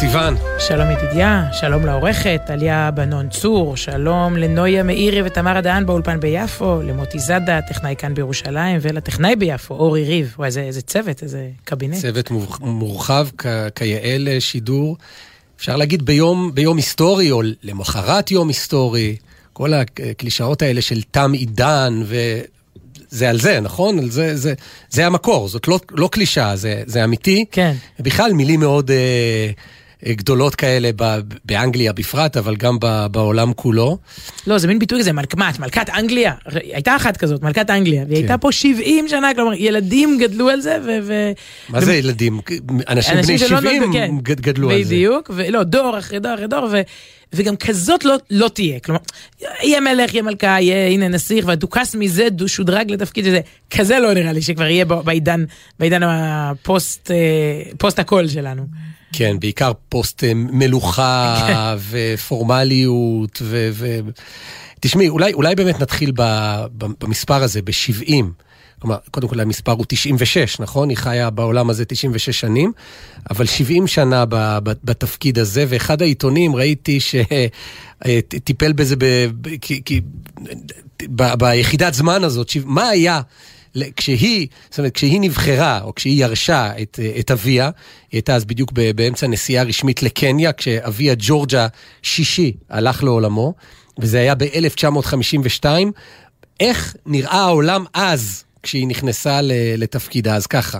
סיון. שלום ידידיה, שלום לעורכת, טליה בנון צור, שלום לנויה מאירי ותמרה דהן באולפן ביפו, למוטי זאדה, טכנאי כאן בירושלים, ולטכנאי ביפו, אורי ריב. וואי, איזה, איזה צוות, איזה קבינט. צוות מורחב כ- כיאה לשידור. אפשר להגיד ביום, ביום היסטורי, או למחרת יום היסטורי, כל הקלישאות האלה של תם עידן, וזה על זה, נכון? על זה, זה, זה המקור, זאת לא, לא קלישאה, זה, זה אמיתי. כן. בכלל, מילים מאוד אה, גדולות כאלה באנגליה בפרט, אבל גם בעולם כולו. לא, זה מין ביטוי כזה, מלכ, מה, את מלכת אנגליה? הייתה אחת כזאת, מלכת אנגליה, והיא הייתה פה 70 שנה, כלומר, ילדים גדלו על זה, ו... ו מה זה ילדים? אנשים בני שלא 70 נולדו, כן. גד- גדלו על זה. בדיוק, ולא, דור אחרי דור אחרי דור, ו... וגם כזאת לא, לא תהיה, כלומר, יהיה מלך, יהיה מלכה, יהיה הנה נסיך, והדוכס מזה שודרג לתפקיד הזה, כזה לא נראה לי שכבר יהיה בעידן, בעידן הפוסט, אה, פוסט הקול שלנו. כן, בעיקר פוסט אה, מלוכה ופורמליות ו... ו... תשמעי, אולי, אולי באמת נתחיל ב, ב, במספר הזה, ב-70. כלומר, קודם כל המספר הוא 96, נכון? היא חיה בעולם הזה 96 שנים, אבל 70 שנה בתפקיד הזה, ואחד העיתונים ראיתי שטיפל בזה ב, ב, כי, ב, ביחידת זמן הזאת, ש- מה היה כשהיא, זאת אומרת, כשהיא נבחרה, או כשהיא ירשה את, את אביה, היא הייתה אז בדיוק באמצע נסיעה רשמית לקניה, כשאביה ג'ורג'ה שישי הלך לעולמו, וזה היה ב-1952. איך נראה העולם אז, כשהיא נכנסה לתפקידה? אז ככה,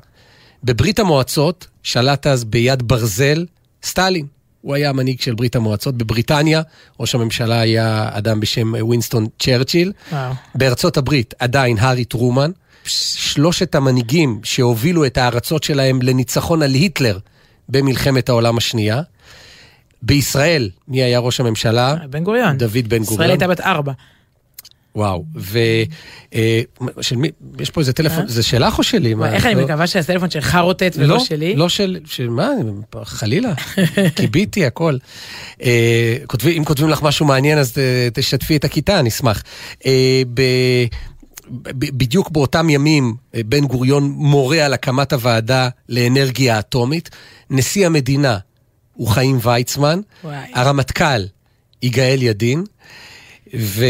בברית המועצות שלט אז ביד ברזל סטלין. הוא היה המנהיג של ברית המועצות. בבריטניה, ראש הממשלה היה אדם בשם ווינסטון צ'רצ'יל. וואו. בארצות הברית עדיין הארי טרומן. שלושת המנהיגים שהובילו את הארצות שלהם לניצחון על היטלר במלחמת העולם השנייה. בישראל, מי היה ראש הממשלה? בן גוריון. דוד בן ישראל גוריון. הייתה בת ארבע. וואו, ו... אה, של מי? יש פה איזה טלפון, זה שלך או שלי? מה, איך אני לא- מקווה שהטלפון שלך רוטט ולא לא, שלי? לא של, של מה, חלילה, קיביתי הכל. אה, כותבים, אם כותבים לך משהו מעניין אז אה, תשתפי את הכיתה, אני אשמח. אה, ב, ב, בדיוק באותם ימים אה, בן גוריון מורה על הקמת הוועדה לאנרגיה אטומית. נשיא המדינה הוא חיים ויצמן, וואי. הרמטכ"ל יגאל ידין. ו...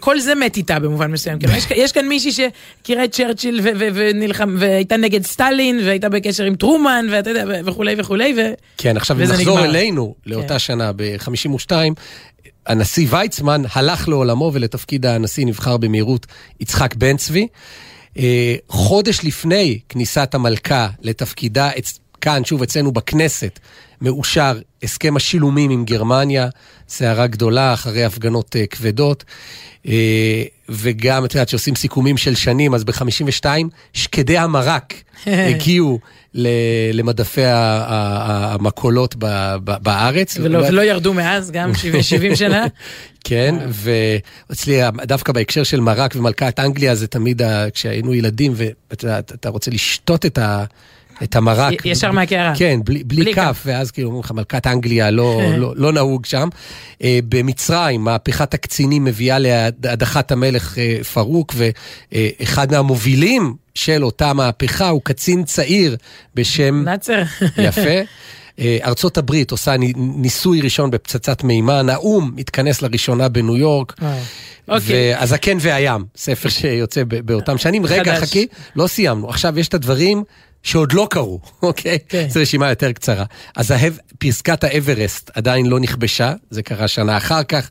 כל זה מת איתה במובן מסוים. כאילו, יש, יש כאן מישהי שהכירה את צ'רצ'יל ו- ו- ונלחם, והייתה נגד סטלין, והייתה בקשר עם טרומן, ואתה יודע, וכולי וכולי, ו... כן, עכשיו נחזור נגמר. אלינו, לאותה כן. שנה, ב-52, הנשיא ויצמן הלך לעולמו ולתפקיד הנשיא נבחר במהירות יצחק בן צבי. אה, חודש לפני כניסת המלכה לתפקידה, כאן, שוב, אצלנו בכנסת, מאושר הסכם השילומים עם גרמניה, סערה גדולה אחרי הפגנות אה, כבדות. אה, וגם, את יודעת, שעושים סיכומים של שנים, אז ב-52 שקדי המרק הגיעו ל- למדפי המכולות ב- ב- בארץ. ולא, ולא ירדו מאז, גם 70 70 שנה. כן, ואצלי דווקא בהקשר של מרק ומלכת אנגליה זה תמיד כשהיינו ילדים ואתה רוצה לשתות את ה... את המרק. ישר מהקערה. כן, בלי, בלי, בלי כף. ואז כאילו אומרים לך מלכת אנגליה לא, לא, לא נהוג שם. אה, במצרים, מהפכת הקצינים מביאה להדחת המלך אה, פרוק, ואחד מהמובילים של אותה מהפכה הוא קצין צעיר בשם... נאצר. יפה. אה, ארצות הברית עושה ני- ניסוי ראשון בפצצת מימן, האו"ם מתכנס לראשונה בניו יורק. וואו. אוקיי. והזקן והים, ספר שיוצא באותם שנים. רגע. חכי, לא סיימנו. עכשיו יש את הדברים שעוד לא קרו, אוקיי? כן. זו רשימה יותר קצרה. אז ההב- פסקת האברסט עדיין לא נכבשה, זה קרה שנה אחר כך.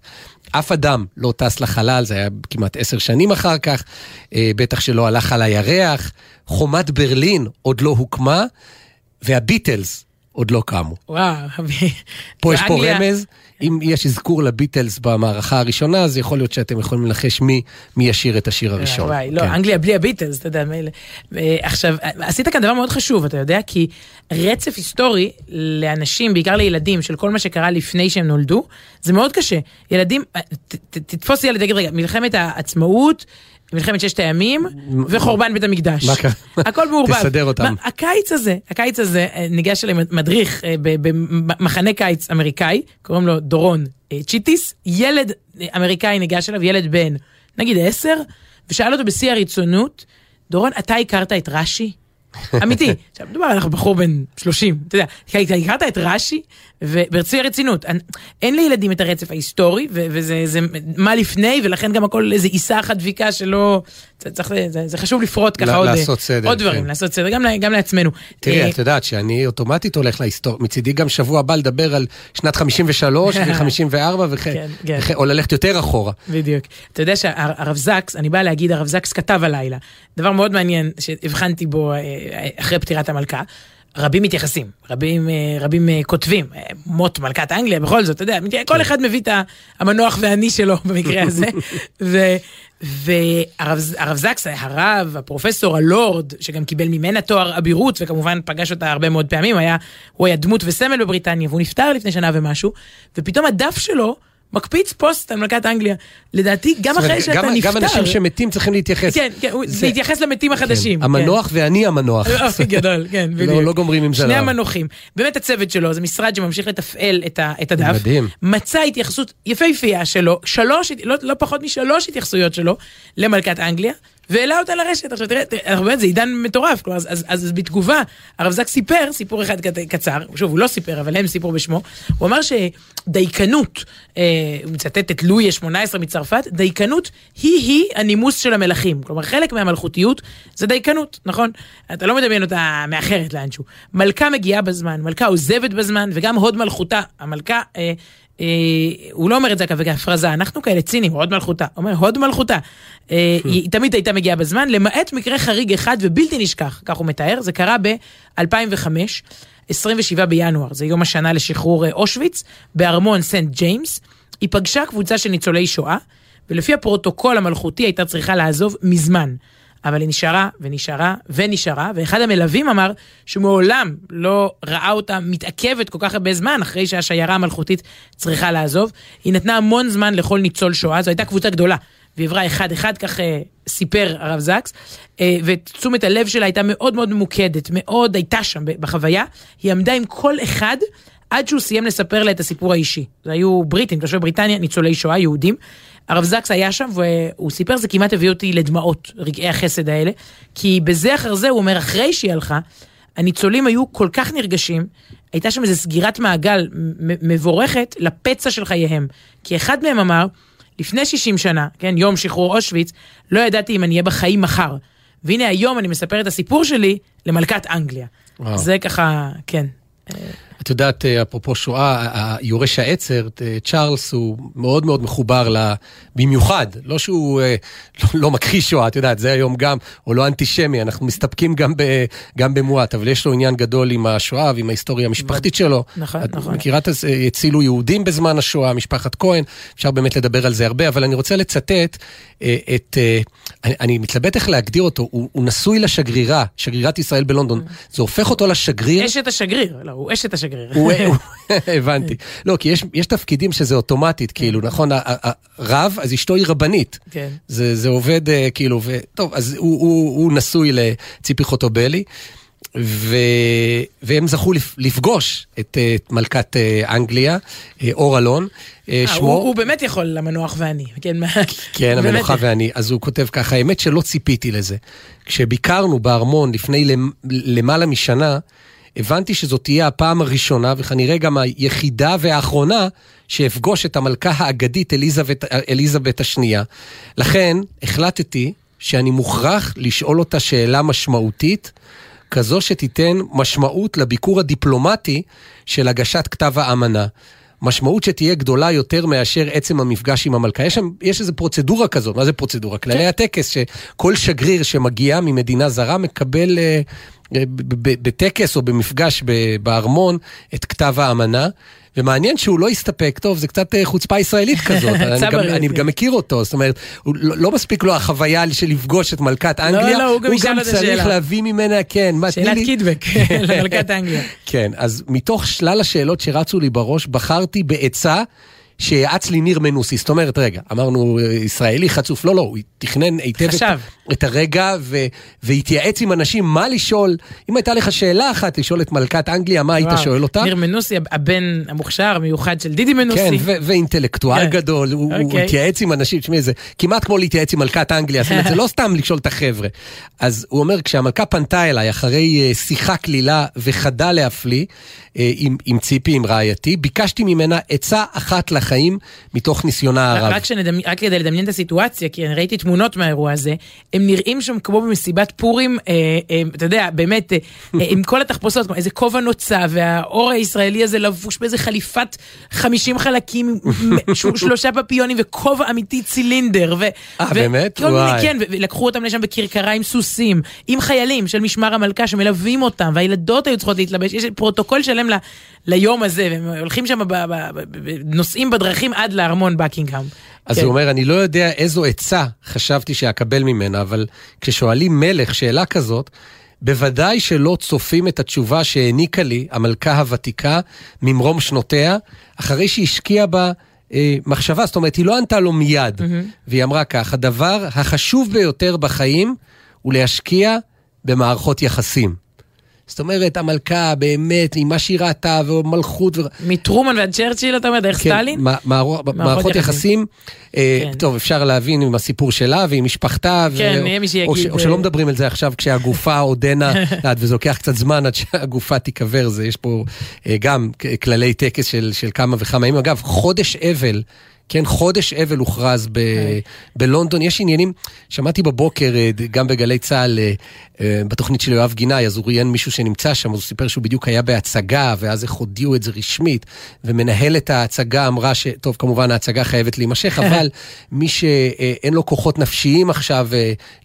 אף אדם לא טס לחלל, זה היה כמעט עשר שנים אחר כך. אה, בטח שלא הלך על הירח. חומת ברלין עוד לא הוקמה, והביטלס עוד לא קמו. וואו. פה יש פה רמז, אם יש אזכור לביטלס במערכה הראשונה, אז יכול להיות שאתם יכולים לנחש מי, מי ישיר את השיר הראשון. וואי, לא, כן. אנגליה בלי הביטלס, אתה יודע, מילא. אה, עכשיו, עשית כאן דבר מאוד חשוב, אתה יודע, כי רצף היסטורי לאנשים, בעיקר לילדים, של כל מה שקרה לפני שהם נולדו, זה מאוד קשה. ילדים, אה, ת- ת- תתפוס ילד, תגיד, רגע, מלחמת העצמאות, מלחמת ששת הימים, וחורבן בית המקדש. הכל מעורבב. תסדר אותם. הקיץ הזה, הקיץ הזה, אה, ניגש אליי מדריך אה, במחנה קיץ אמריקאי, קוראים לו דורון אה, צ'יטיס, ילד אמריקאי ניגש אליו, ילד בן, נגיד עשר, ושאל אותו בשיא הרצונות, דורון, אתה הכרת את רש"י? אמיתי. עכשיו, מדובר על בחור בן 30, אתה יודע, הכרת את רש"י, וברצוי הרצינות, אין לילדים את הרצף ההיסטורי, וזה זה, מה לפני, ולכן גם הכל איזה עיסה אחת דביקה שלא... צריך, זה, זה חשוב לפרוט ככה עוד, סדר, עוד דברים, כן. לעשות סדר, גם, גם לעצמנו. תראי, אה, את יודעת שאני אוטומטית הולך להיסטוריה, מצידי גם שבוע הבא לדבר על שנת 53 ו-54, כן, כן. או ללכת יותר אחורה. בדיוק. אתה יודע שהרב זקס, אני באה להגיד, הרב זקס כתב הלילה, דבר מאוד מעניין שהבחנתי בו אה, אחרי פטירת המלכה. רבים מתייחסים, רבים, אה, רבים אה, כותבים, מות מלכת אנגליה, בכל זאת, אתה יודע, כל כן. אחד מביא את המנוח והאני שלו במקרה הזה. והרב זקס, הרב, הפרופסור, הלורד, שגם קיבל ממנה תואר אבירות, וכמובן פגש אותה הרבה מאוד פעמים, היה, הוא היה דמות וסמל בבריטניה, והוא נפטר לפני שנה ומשהו, ופתאום הדף שלו, מקפיץ פוסט על מלכת אנגליה. לדעתי, גם אחרי שאתה גם, נפטר... גם אנשים שמתים צריכים להתייחס. כן, כן, זה... להתייחס למתים כן. החדשים. כן. המנוח כן. ואני המנוח. אוקיי, גדול, כן, לא, בדיוק. לא, לא גומרים עם זה. שני המנוחים. באמת הצוות שלו, זה משרד שממשיך לתפעל את, ה, את הדף. מדהים. מצא התייחסות יפהפייה שלו, שלוש, לא, לא פחות משלוש התייחסויות שלו למלכת אנגליה. והעלה אותה לרשת. עכשיו תראה, אנחנו באמת, זה עידן מטורף. כלומר, אז, אז, אז בתגובה, הרב זק סיפר, סיפור אחד קצר, שוב, הוא לא סיפר, אבל הם סיפרו בשמו, הוא אמר שדייקנות, אה, הוא מצטט את לואי ה-18 מצרפת, דייקנות היא-היא הנימוס של המלכים. כלומר, חלק מהמלכותיות זה דייקנות, נכון? אתה לא מדמיין אותה מאחרת לאנשהו. מלכה מגיעה בזמן, מלכה עוזבת בזמן, וגם הוד מלכותה, המלכה... אה, אה, הוא לא אומר את זה כהפרזה, אנחנו כאלה צינים, הוד מלכותה. אומר, הוד מלכותה. אה. היא תמיד הייתה מגיעה בזמן, למעט מקרה חריג אחד ובלתי נשכח, כך הוא מתאר, זה קרה ב-2005, 27 בינואר, זה יום השנה לשחרור אה, אושוויץ, בארמון סנט ג'יימס. היא פגשה קבוצה של ניצולי שואה, ולפי הפרוטוקול המלכותי הייתה צריכה לעזוב מזמן. אבל היא נשארה ונשארה ונשארה, ואחד המלווים אמר שהוא מעולם לא ראה אותה מתעכבת כל כך הרבה זמן אחרי שהשיירה המלכותית צריכה לעזוב. היא נתנה המון זמן לכל ניצול שואה, זו הייתה קבוצה גדולה. והיא עברה אחד-אחד, כך אה, סיפר הרב זקס, אה, ותשומת הלב שלה הייתה מאוד מאוד ממוקדת, מאוד הייתה שם בחוויה. היא עמדה עם כל אחד עד שהוא סיים לספר לה את הסיפור האישי. זה היו בריטים, תושבי בריטניה, ניצולי שואה, יהודים. הרב זקס היה שם והוא סיפר, זה כמעט הביא אותי לדמעות, רגעי החסד האלה. כי בזה אחר זה, הוא אומר, אחרי שהיא הלכה, הניצולים היו כל כך נרגשים, הייתה שם איזו סגירת מעגל מבורכת לפצע של חייהם. כי אחד מהם אמר, לפני 60 שנה, כן, יום שחרור אושוויץ, לא ידעתי אם אני אהיה בחיים מחר. והנה היום אני מספר את הסיפור שלי למלכת אנגליה. וואו. זה ככה, כן. את יודעת, אה, אפרופו שואה, היורש העצר, אה, צ'ארלס, הוא מאוד מאוד מחובר לה, במיוחד. לא שהוא אה, לא, לא מכחיש שואה, את יודעת, זה היום גם, או לא אנטישמי, אנחנו מסתפקים גם, ב, גם במועט, אבל יש לו עניין גדול עם השואה ועם ההיסטוריה המשפחתית שלו. נכון, את נכון. מכירה את זה, הצילו יהודים בזמן השואה, משפחת כהן, אפשר באמת לדבר על זה הרבה, אבל אני רוצה לצטט את, אני, אני מתלבט איך להגדיר אותו, הוא, הוא נשוי לשגרירה, שגרירת ישראל בלונדון. זה הופך אותו לשגריר. אשת השגריר, לא, הוא אשת השגריר. השגריר. הבנתי. לא, כי יש, יש תפקידים שזה אוטומטית, כאילו. נכון, רב, אז אשתו היא רבנית. כן. זה, זה עובד, אה, כאילו, ו... טוב, אז הוא, הוא, הוא נשוי לציפי חוטובלי. ו... והם זכו לפגוש את, את מלכת אה, אנגליה, אה, אור אלון. שמו... הוא, הוא באמת יכול, למנוח ואני. כן, כן המנוחה ואני. אז הוא כותב ככה, האמת שלא ציפיתי לזה. כשביקרנו בארמון לפני למעלה משנה, הבנתי שזאת תהיה הפעם הראשונה, וכנראה גם היחידה והאחרונה, שאפגוש את המלכה האגדית אליזבת, אליזבת השנייה. לכן החלטתי שאני מוכרח לשאול אותה שאלה משמעותית, כזו שתיתן משמעות לביקור הדיפלומטי של הגשת כתב האמנה. משמעות שתהיה גדולה יותר מאשר עצם המפגש עם המלכה. יש, שם, יש איזו פרוצדורה כזאת, מה זה פרוצדורה? כללי כן. הטקס, שכל שגריר שמגיע ממדינה זרה מקבל אה, בטקס או במפגש בארמון את כתב האמנה. ומעניין שהוא לא הסתפק, טוב, זה קצת אה, חוצפה ישראלית כזאת, אני, גם, אני גם מכיר אותו, זאת אומרת, לא, לא מספיק לו החוויה של לפגוש את מלכת לא, אנגליה, לא, לא, הוא גם, הוא גם צריך להביא ממנה, כן, מה, שאלת קידבק למלכת אנגליה. כן, אז מתוך שלל השאלות שרצו לי בראש, בחרתי בעצה שיעץ לי ניר מנוסי. זאת אומרת, רגע, אמרנו אה, ישראלי חצוף, לא, לא, הוא תכנן היטב את. את הרגע ו, והתייעץ עם אנשים מה לשאול. אם הייתה לך שאלה אחת לשאול את מלכת אנגליה, מה היית וואו. שואל אותה? ניר מנוסי, הבן המוכשר, המיוחד של דידי מנוסי. כן, ו- ואינטלקטואל כן. גדול, הוא הוא אוקיי. התייעץ עם אנשים, תשמעי, זה כמעט כמו להתייעץ עם מלכת אנגליה, זאת אומרת, זה לא סתם לשאול את החבר'ה. אז הוא אומר, כשהמלכה פנתה אליי אחרי אה, שיחה קלילה וחדה להפליא, עם, עם ציפי, עם רעייתי, ביקשתי ממנה עצה אחת לחיים מתוך ניסיונה הרב. רק, שנדמי, רק כדי לדמיין את הסיטואציה, כי אני ראיתי תמונות מהאירוע הזה, הם נראים שם כמו במסיבת פורים, אה, אה, אתה יודע, באמת, אה, אה, עם כל התחפושות, איזה כובע נוצה, והאור הישראלי הזה לבוש באיזה חליפת 50 חלקים, שלושה פפיונים וכובע אמיתי צילינדר. ו, אה, באמת? כל מיני, וואי. כן, ולקחו אותם לשם בכרכרה עם סוסים, עם חיילים של משמר המלכה שמלווים אותם, והילדות היו צריכות להתלבש, יש פרוטוקול שלם ל, ליום הזה, והם הולכים שם, נוסעים בדרכים עד לארמון בקינגהאם. אז כן. הוא אומר, אני לא יודע איזו עצה חשבתי שאקבל ממנה, אבל כששואלים מלך שאלה כזאת, בוודאי שלא צופים את התשובה שהעניקה לי המלכה הוותיקה ממרום שנותיה, אחרי שהשקיעה בה אה, מחשבה, זאת אומרת, היא לא ענתה לו מיד, והיא אמרה כך, הדבר החשוב ביותר בחיים הוא להשקיע במערכות יחסים. זאת אומרת, המלכה באמת, עם מה שהיא ראתה, ומלכות, ו... מטרומן ועד צ'רצ'יל, אתה אומר, דרך סטלין? כן, מע- מערו- מערכות יחסים, אה, כן. טוב, אפשר להבין עם הסיפור שלה ועם משפחתה, ו- כן, יהיה מי או שיגיד, ש- או שלא אה, מדברים על זה עכשיו כשהגופה עודנה, וזה לוקח קצת זמן עד שהגופה תיקבר, זה יש פה אה, גם כללי טקס של של כמה וכמה ימים. אגב, חודש אבל. כן, חודש אבל הוכרז ב- בלונדון. יש עניינים, שמעתי בבוקר, אה, גם בגלי צה"ל, אה, אה, בתוכנית של יואב גינאי, אז הוא ראיין מישהו שנמצא שם, אז הוא סיפר שהוא בדיוק היה בהצגה, ואז איך הודיעו את זה רשמית, ומנהלת ההצגה אמרה ש... טוב, כמובן ההצגה חייבת להימשך, אבל מי שאין לו כוחות נפשיים עכשיו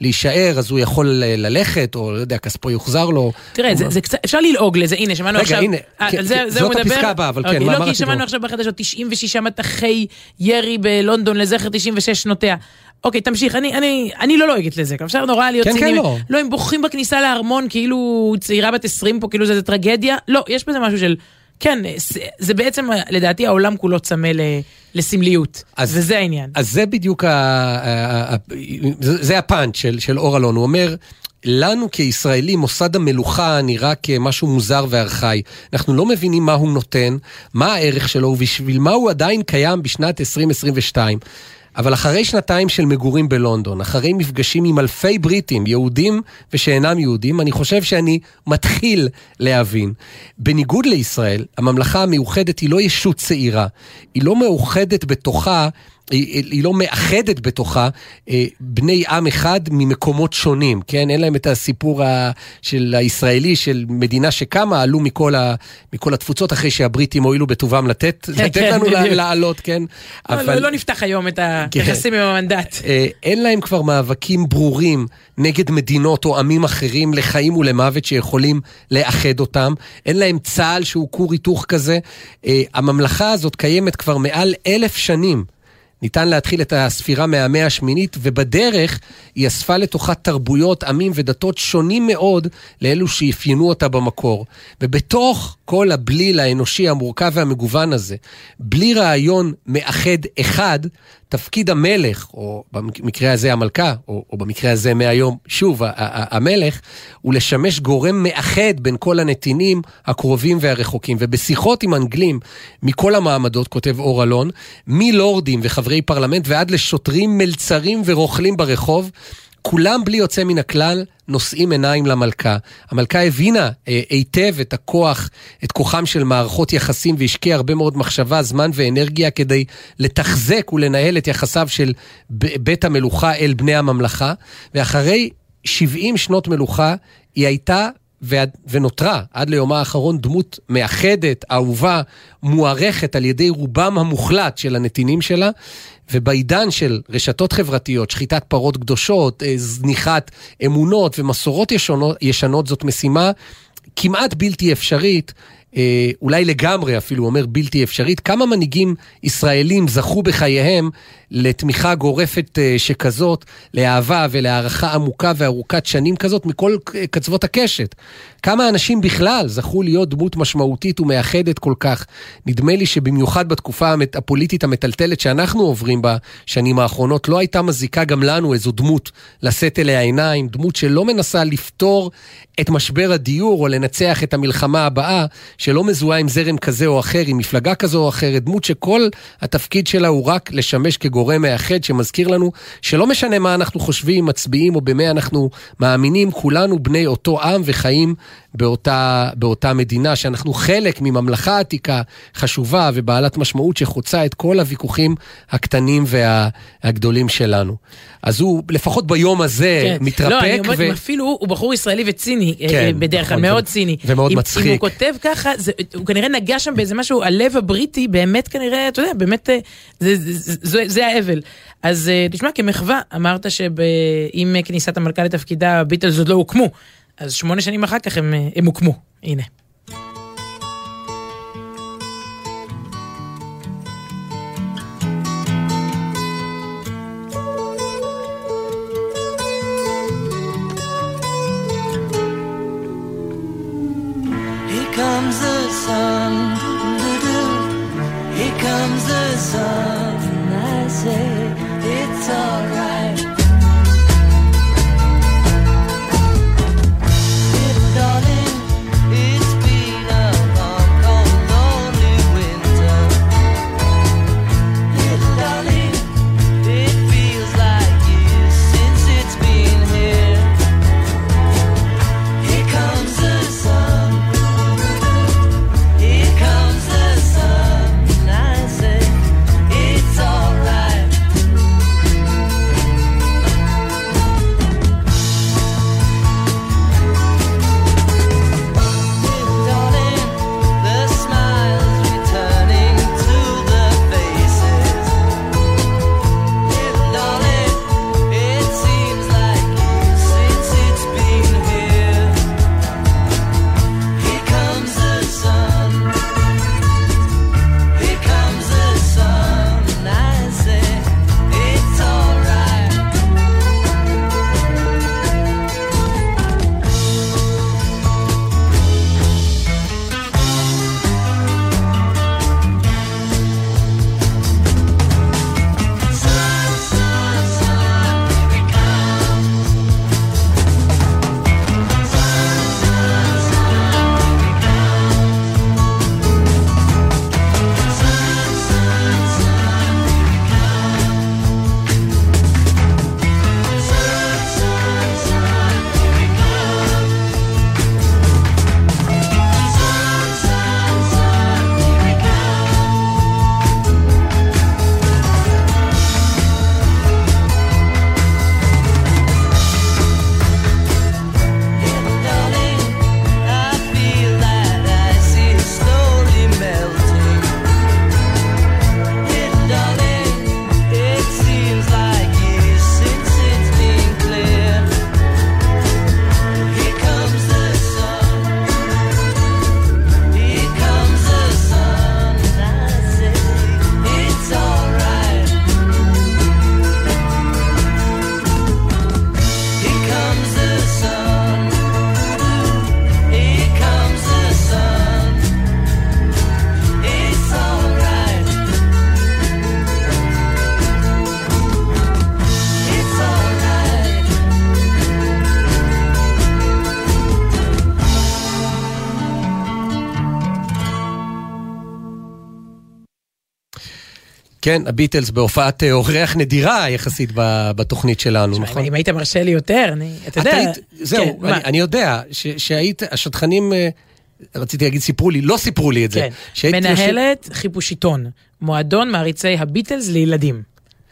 להישאר, אז הוא יכול ללכת, או לא יודע, כספו יוחזר לו. תראה, זה, זה קצת, אפשר ללעוג לזה, הנה, שמענו רגע, עכשיו... הנה, אה, כן, על זה, כן, זה זאת? הפסקה הבאה, אבל כן, אוקיי, מה- לא, מה כי שמענו? עכשיו בחדשות 96 מטחי ירי בלונדון לזכר 96 שנותיה. אוקיי, תמשיך, אני, אני, אני לא לועגת לזה, אפשר נורא להיות כן, כן, ציניים. לא. לא, הם בוכים בכניסה לארמון כאילו צעירה בת 20 פה, כאילו זה איזה טרגדיה. לא, יש בזה משהו של... כן, זה, זה בעצם, לדעתי, העולם כולו צמא ל, לסמליות, אז- וזה העניין. אז זה בדיוק, ה, ה, ה, זה, זה הפאנץ' של, של אור אלון, הוא אומר, לנו כישראלים מוסד המלוכה נראה כמשהו מוזר וארכאי. אנחנו לא מבינים מה הוא נותן, מה הערך שלו ובשביל מה הוא עדיין קיים בשנת 2022. אבל אחרי שנתיים של מגורים בלונדון, אחרי מפגשים עם אלפי בריטים, יהודים ושאינם יהודים, אני חושב שאני מתחיל להבין. בניגוד לישראל, הממלכה המאוחדת היא לא ישות צעירה, היא לא מאוחדת בתוכה היא, היא לא מאחדת בתוכה אה, בני עם אחד ממקומות שונים, כן? אין להם את הסיפור ה, של הישראלי, של מדינה שקמה, עלו מכל, ה, מכל התפוצות אחרי שהבריטים הועילו בטובם לתת, לתת כן, לנו בדיוק. לעלות, כן? אבל... לא, לא נפתח היום את כן. היחסים עם המנדט. אה, אין להם כבר מאבקים ברורים נגד מדינות או עמים אחרים לחיים ולמוות שיכולים לאחד אותם. אין להם צה"ל שהוא כור היתוך כזה. אה, הממלכה הזאת קיימת כבר מעל אלף שנים. ניתן להתחיל את הספירה מהמאה השמינית, ובדרך היא אספה לתוכה תרבויות, עמים ודתות שונים מאוד לאלו שאפיינו אותה במקור. ובתוך כל הבליל האנושי המורכב והמגוון הזה, בלי רעיון מאחד אחד, תפקיד המלך, או במקרה הזה המלכה, או, או במקרה הזה מהיום, שוב, המלך, הוא לשמש גורם מאחד בין כל הנתינים הקרובים והרחוקים. ובשיחות עם אנגלים מכל המעמדות, כותב אור אלון, מלורדים וחברי פרלמנט ועד לשוטרים, מלצרים ורוכלים ברחוב, כולם בלי יוצא מן הכלל נושאים עיניים למלכה. המלכה הבינה אה, היטב את הכוח, את כוחם של מערכות יחסים והשקיעה הרבה מאוד מחשבה, זמן ואנרגיה כדי לתחזק ולנהל את יחסיו של ב- בית המלוכה אל בני הממלכה. ואחרי 70 שנות מלוכה היא הייתה ועד, ונותרה עד ליומה האחרון דמות מאחדת, אהובה, מוערכת על ידי רובם המוחלט של הנתינים שלה, ובעידן של רשתות חברתיות, שחיטת פרות קדושות, אה, זניחת אמונות ומסורות ישונות, ישנות, זאת משימה כמעט בלתי אפשרית. אה, אולי לגמרי אפילו אומר בלתי אפשרית, כמה מנהיגים ישראלים זכו בחייהם לתמיכה גורפת אה, שכזאת, לאהבה ולהערכה עמוקה וארוכת שנים כזאת מכל קצוות הקשת. כמה אנשים בכלל זכו להיות דמות משמעותית ומאחדת כל כך. נדמה לי שבמיוחד בתקופה הפוליטית המטלטלת שאנחנו עוברים בשנים האחרונות, לא הייתה מזיקה גם לנו איזו דמות לשאת אליה עיניים, דמות שלא מנסה לפתור את משבר הדיור או לנצח את המלחמה הבאה, שלא מזוהה עם זרם כזה או אחר, עם מפלגה כזו או אחרת, דמות שכל התפקיד שלה הוא רק לשמש כגורם מאחד שמזכיר לנו שלא משנה מה אנחנו חושבים, מצביעים או במה אנחנו מאמינים, כולנו בני אותו עם וחיים באותה, באותה מדינה, שאנחנו חלק מממלכה עתיקה חשובה ובעלת משמעות שחוצה את כל הוויכוחים הקטנים והגדולים שלנו. אז הוא לפחות ביום הזה כן. מתרפק. לא, אני אומרת, ו... אפילו הוא, הוא בחור ישראלי וציני אה, כן, בדרך כלל, נכון, מאוד ו... ציני. ומאוד אם, מצחיק. אם הוא כותב ככה, זה, הוא כנראה נגע שם באיזה משהו, הלב הבריטי באמת כנראה, אתה יודע, באמת, אה, זה, זה, זה, זה, זה האבל. אז אה, תשמע, כמחווה, אמרת שעם כניסת המלכה לתפקידה, הביטלס עוד לא הוקמו. אז שמונה שנים אחר כך הם, הם הוקמו, הנה. כן, הביטלס בהופעת אה, אורח נדירה יחסית בתוכנית שלנו, נכון? אם היית מרשה לי יותר, אני, אתה יודע... זהו, כן, אני יודע שהיית, השטחנים, אה, רציתי להגיד סיפרו לי, לא סיפרו לי את זה. כן, מנהלת חיפוש עיתון, מועדון מעריצי הביטלס לילדים.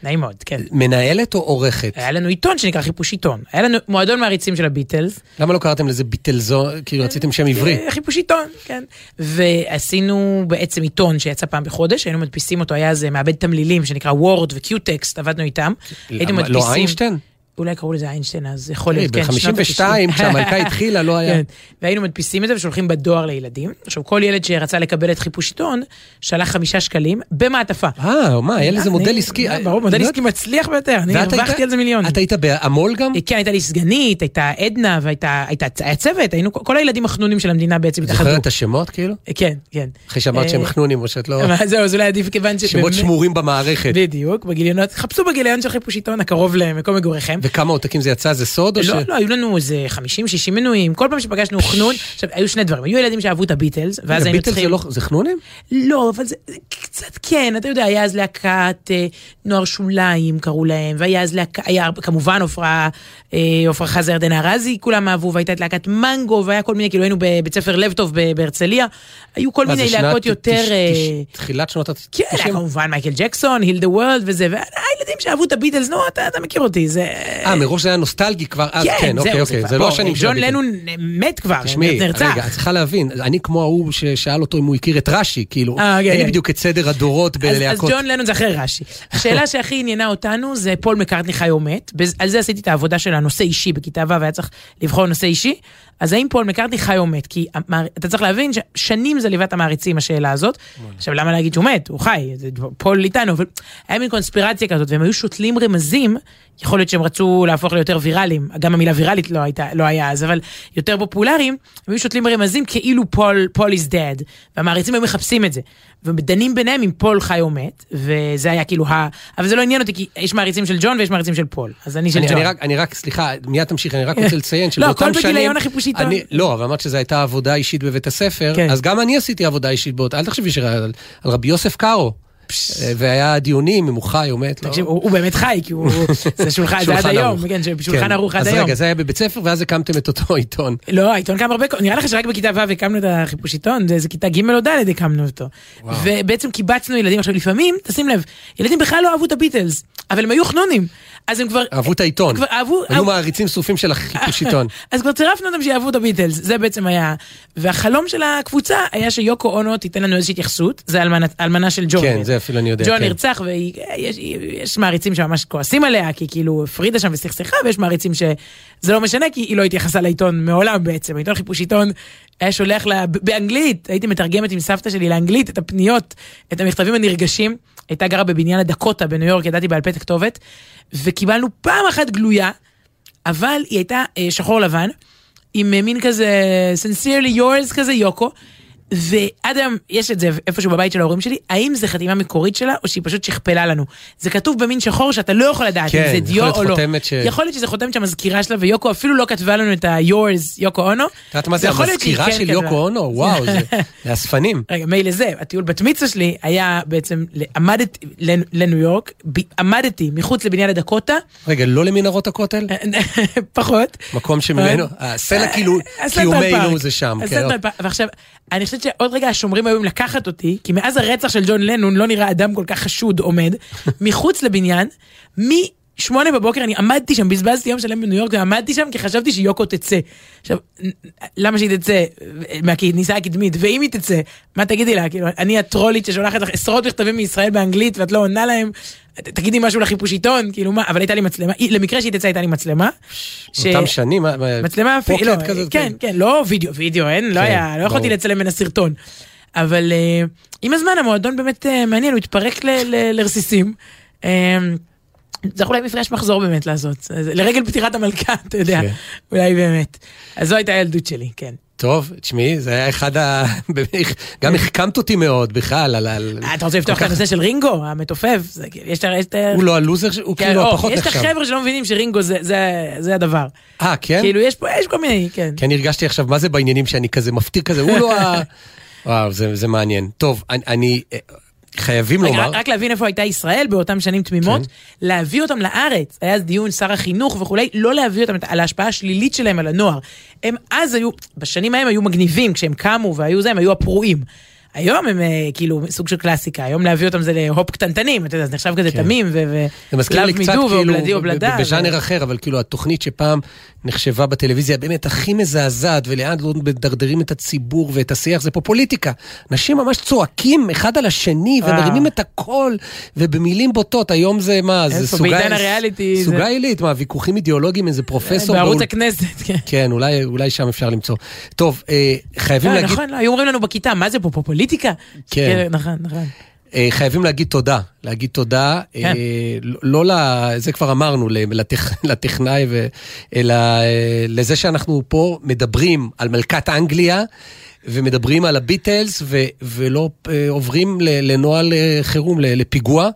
נעים מאוד, כן. מנהלת או עורכת? היה לנו עיתון שנקרא חיפוש עיתון. היה לנו מועדון מעריצים של הביטלס. למה לא קראתם לזה ביטלזון? כאילו רציתם שם עברי. אה, חיפוש עיתון, כן. ועשינו בעצם עיתון שיצא פעם בחודש, היינו מדפיסים אותו, היה איזה מעבד תמלילים שנקרא וורד וקיוטקסט, עבדנו איתם. למה? לא איינשטיין? אולי קראו לזה איינשטיין אז, יכול להיות, כן, ב-52, כשהמלכה התחילה, לא היה. כן, והיינו מדפיסים את זה ושולחים בדואר לילדים. עכשיו, כל ילד שרצה לקבל את חיפוש עיתון, שלח חמישה שקלים במעטפה. אה, מה, היה לזה מודל עסקי. אה, ברור, מודל עסקי מצליח ביותר, אני הרווחתי על זה מיליונים. אתה היית בהמול גם? כן, הייתה לי סגנית, הייתה עדנה, והיה צוות, היינו, כל הילדים החנונים של המדינה בעצם התאחדו. זוכרת את השמות כאילו? כן, כן. אחרי שאמרת שהם חנונים, או שאת לא... זהו, אז אולי עדיף כיוון ש... שמות שמורים במערכת. בדיוק, בגיליונות, חפשו בגיליון של חיפוש עיתון הקרוב למקום מגוריכם. וכמה עותקים זה יצא? זה סוד או לא, ש... לא, היו לנו איזה 50-60 מנויים, כל פעם שפגשנו חנון, עכשיו, היו שני דברים, היו ילדים שאהבו את הביטלס, ואז היינו ביטלס זה לא... זה חנונים? לא, אבל זה קצת כן, אתה יודע, היה אז להקת נוער שוליים קראו להם, והיה אז להקת, היה כמובן עופרה, עופרה חזה ירדנה ארזי, כולם אהבו, והייתה את להקת מנגו, והיה כל מיני, כאילו היינו בבית ספר לב טוב בהרצליה, היו כל מיני להקות יותר... תחילת שנות ה-90? כן, כמובן מייקל ג'קסון, היל דה וורלד וזה, והילדים שאהבו את הביטלס, נו, אתה מכיר אותי, זה... אה, מראש זה היה נוסטלגי כבר, אז כן, אוקיי, אוקיי, זה לא השנים של ג'ון לנון מת כבר, נרצח. רגע, את צריכה להבין, אני כמו ההוא ששאל אותו אם הוא הכיר את רש"י, כאילו, אין לי בדיוק את סדר הדורות בלהקות. אז ג'ון לנון זה אחרי רש"י. השאלה שהכי עניינה אותנו זה פול מקארטני חי או מת, על זה עשיתי את העבודה של הנושא אישי בכיתה ו', והיה צריך לבחור נושא אישי. אז האם פול מקארטני חי או מת? כי אתה צריך להבין ששנים זה ליווה את המעריצים השאלה הזאת. עכשיו למה להגיד שהוא מת? הוא חי, פול איתנו, אבל היה מין קונספירציה כזאת, והם היו שותלים רמזים, יכול להיות שהם רצו להפוך ליותר ויראליים, גם המילה ויראלית לא, הייתה, לא היה אז, אבל יותר פופולריים, הם היו שותלים רמזים כאילו פול, פול is dead, והמעריצים היו מחפשים את זה. ודנים ביניהם אם פול חי או מת, וזה היה כאילו ה... אבל זה לא עניין אותי, כי יש מעריצים של ג'ון ויש מעריצים של פול, אז אני של, אני, ג'ון. אני רק, אני רק, סליחה, מיד תמשיך, אני רק רוצה לציין שבאותם שנים... לא, הכל בגיליון החיפוש עיתון. לא, אבל אמרת שזו הייתה עבודה אישית בבית הספר, כן. אז גם אני עשיתי עבודה אישית באותה, אל תחשבי שעל רבי יוסף קארו. והיה דיונים אם הוא חי או מת. תקשיב, הוא באמת חי, כי הוא... זה שולחן, זה עד היום, כן, שולחן ערוך עד היום. אז רגע, זה היה בבית ספר, ואז הקמתם את אותו עיתון. לא, העיתון קם הרבה, נראה לך שרק בכיתה ו' הקמנו את החיפוש עיתון, זה כיתה ג' או ד' הקמנו אותו. ובעצם קיבצנו ילדים, עכשיו לפעמים, תשים לב, ילדים בכלל לא אהבו את הביטלס, אבל הם היו חנונים. אז הם כבר... אהבו את העיתון. היו מעריצים שרופים של החיפוש עיתון. אז כבר צירפנו אותם שיאהבו את הביטלס, זה בעצם היה. והחלום של הקבוצה היה שיוקו אונו תיתן לנו איזושהי התייחסות, זה אלמנה של ג'ון. כן, זה אפילו אני יודע. ג'ון נרצח, ויש מעריצים שממש כועסים עליה, כי כאילו הפרידה שם וסכסכה, ויש מעריצים שזה לא משנה, כי היא לא התייחסה לעיתון מעולם בעצם. העיתון חיפוש עיתון היה שולח לה באנגלית, הייתי מתרגמת עם סבתא שלי לאנגלית את הפניות, את המכתבים הנרגשים. הייתה גרה בבניין הדקוטה בניו יורק, ידעתי בעל פה את הכתובת, וקיבלנו פעם אחת גלויה, אבל היא הייתה אה, שחור לבן, עם אה, מין כזה sincerely yours כזה יוקו, ועד היום יש את זה איפשהו בבית של ההורים שלי, האם זה חתימה מקורית שלה או שהיא פשוט שכפלה לנו. זה כתוב במין שחור שאתה לא יכול לדעת כן, אם זה דיו או לא. ש... יכול להיות שזה חותמת שהמזכירה שלה ויוקו אפילו לא כתבה לנו את ה-yours יוקו אונו. את יודעת מה זה המזכירה כן של יוקו אונו? וואו, זה אספנים. רגע, מילא זה, הטיול בת מצווה שלי היה בעצם, עמדתי לניו יורק, עמדתי מחוץ לבניין הדקוטה. רגע, לא למנהרות הכותל? פחות. מקום שממנו, הסלע כאילו, קיומנו זה שם. ועכשיו, אני חושבת שעוד רגע השומרים היו לקחת אותי, כי מאז הרצח של ג'ון לנון לא נראה אדם כל כך חשוד עומד, מחוץ לבניין, משמונה בבוקר אני עמדתי שם, בזבזתי יום שלם בניו יורק ועמדתי שם כי חשבתי שיוקו תצא. עכשיו, למה שהיא תצא מהכניסה הקדמית, ואם היא תצא, מה תגידי לה? כאילו, אני הטרולית ששולחת לך עשרות מכתבים מישראל באנגלית ואת לא עונה להם, תגידי משהו לחיפוש עיתון, כאילו מה, אבל הייתה לי מצלמה, למקרה שהיא תצא הייתה לי מצלמה. אותם שנים, מצלמה, לא, כן, כן, לא וידאו, וידאו, אין, לא היה, לא יכולתי לצלם מן הסרטון. אבל עם הזמן המועדון באמת מעניין, הוא התפרק לרסיסים. זה אולי מפגש מחזור באמת לעשות, לרגל פטירת המלכה, אתה יודע, אולי באמת. אז זו הייתה הילדות שלי, כן. טוב, תשמעי, זה היה אחד ה... גם החכמת אותי מאוד בכלל על... אתה רוצה לפתוח את הנושא של רינגו, המתופף? יש את ה... הוא לא הלוזר, הוא כאילו הפחות נחשב. יש את החבר'ה שלא מבינים שרינגו זה הדבר. אה, כן? כאילו, יש פה, יש כל מיני, כן. כן, הרגשתי עכשיו, מה זה בעניינים שאני כזה מפתיע כזה, הוא לא ה... וואו, זה מעניין. טוב, אני... חייבים רגע, לומר... רק, להבין איפה הייתה ישראל באותם שנים תמימות, כן. להביא אותם לארץ, היה אז דיון שר החינוך וכולי, לא להביא אותם על ההשפעה השלילית שלהם על הנוער. הם אז היו, בשנים ההם היו מגניבים, כשהם קמו והיו זה, הם היו הפרועים. היום הם כאילו סוג של קלאסיקה, היום להביא אותם זה להופ קטנטנים, אתה יודע, זה נחשב כזה כן. תמים, זה מזכיר לי קצת כאילו. בז'אנר אחר, אבל כאילו התוכנית שפעם נחשבה בטלוויזיה באמת הכי מזעזעת, ולאן לא מדרדרים את הציבור ואת השיח, זה פה פוליטיקה. אנשים ממש צועקים אחד על השני, וואו. ומרימים את הקול, ובמילים בוטות, היום זה מה, זה סוגה... בעידן הריאליטי, סוגה עילית, מה, ויכוחים אידיאולוגיים, איזה פרופסור... בערוץ הכנסת, כן. כן, אולי, שם אפשר למצוא. טוב, אה, חייבים אה, להגיד... נכון, היו אומרים לנו בכיתה, מה זה פה, פה פוליטיקה? כן. נכון, נכון. אה, חייבים להגיד תודה, להגיד תודה, כן. אה, לא- לא ל... זה כבר אמרנו, לטכ, לטכנאי, ו, אלא אה, לזה שאנחנו פה מדברים על מלכת אנגליה, ומדברים על הביטלס, ו, ולא עוברים לנוהל חירום, לפיגוע.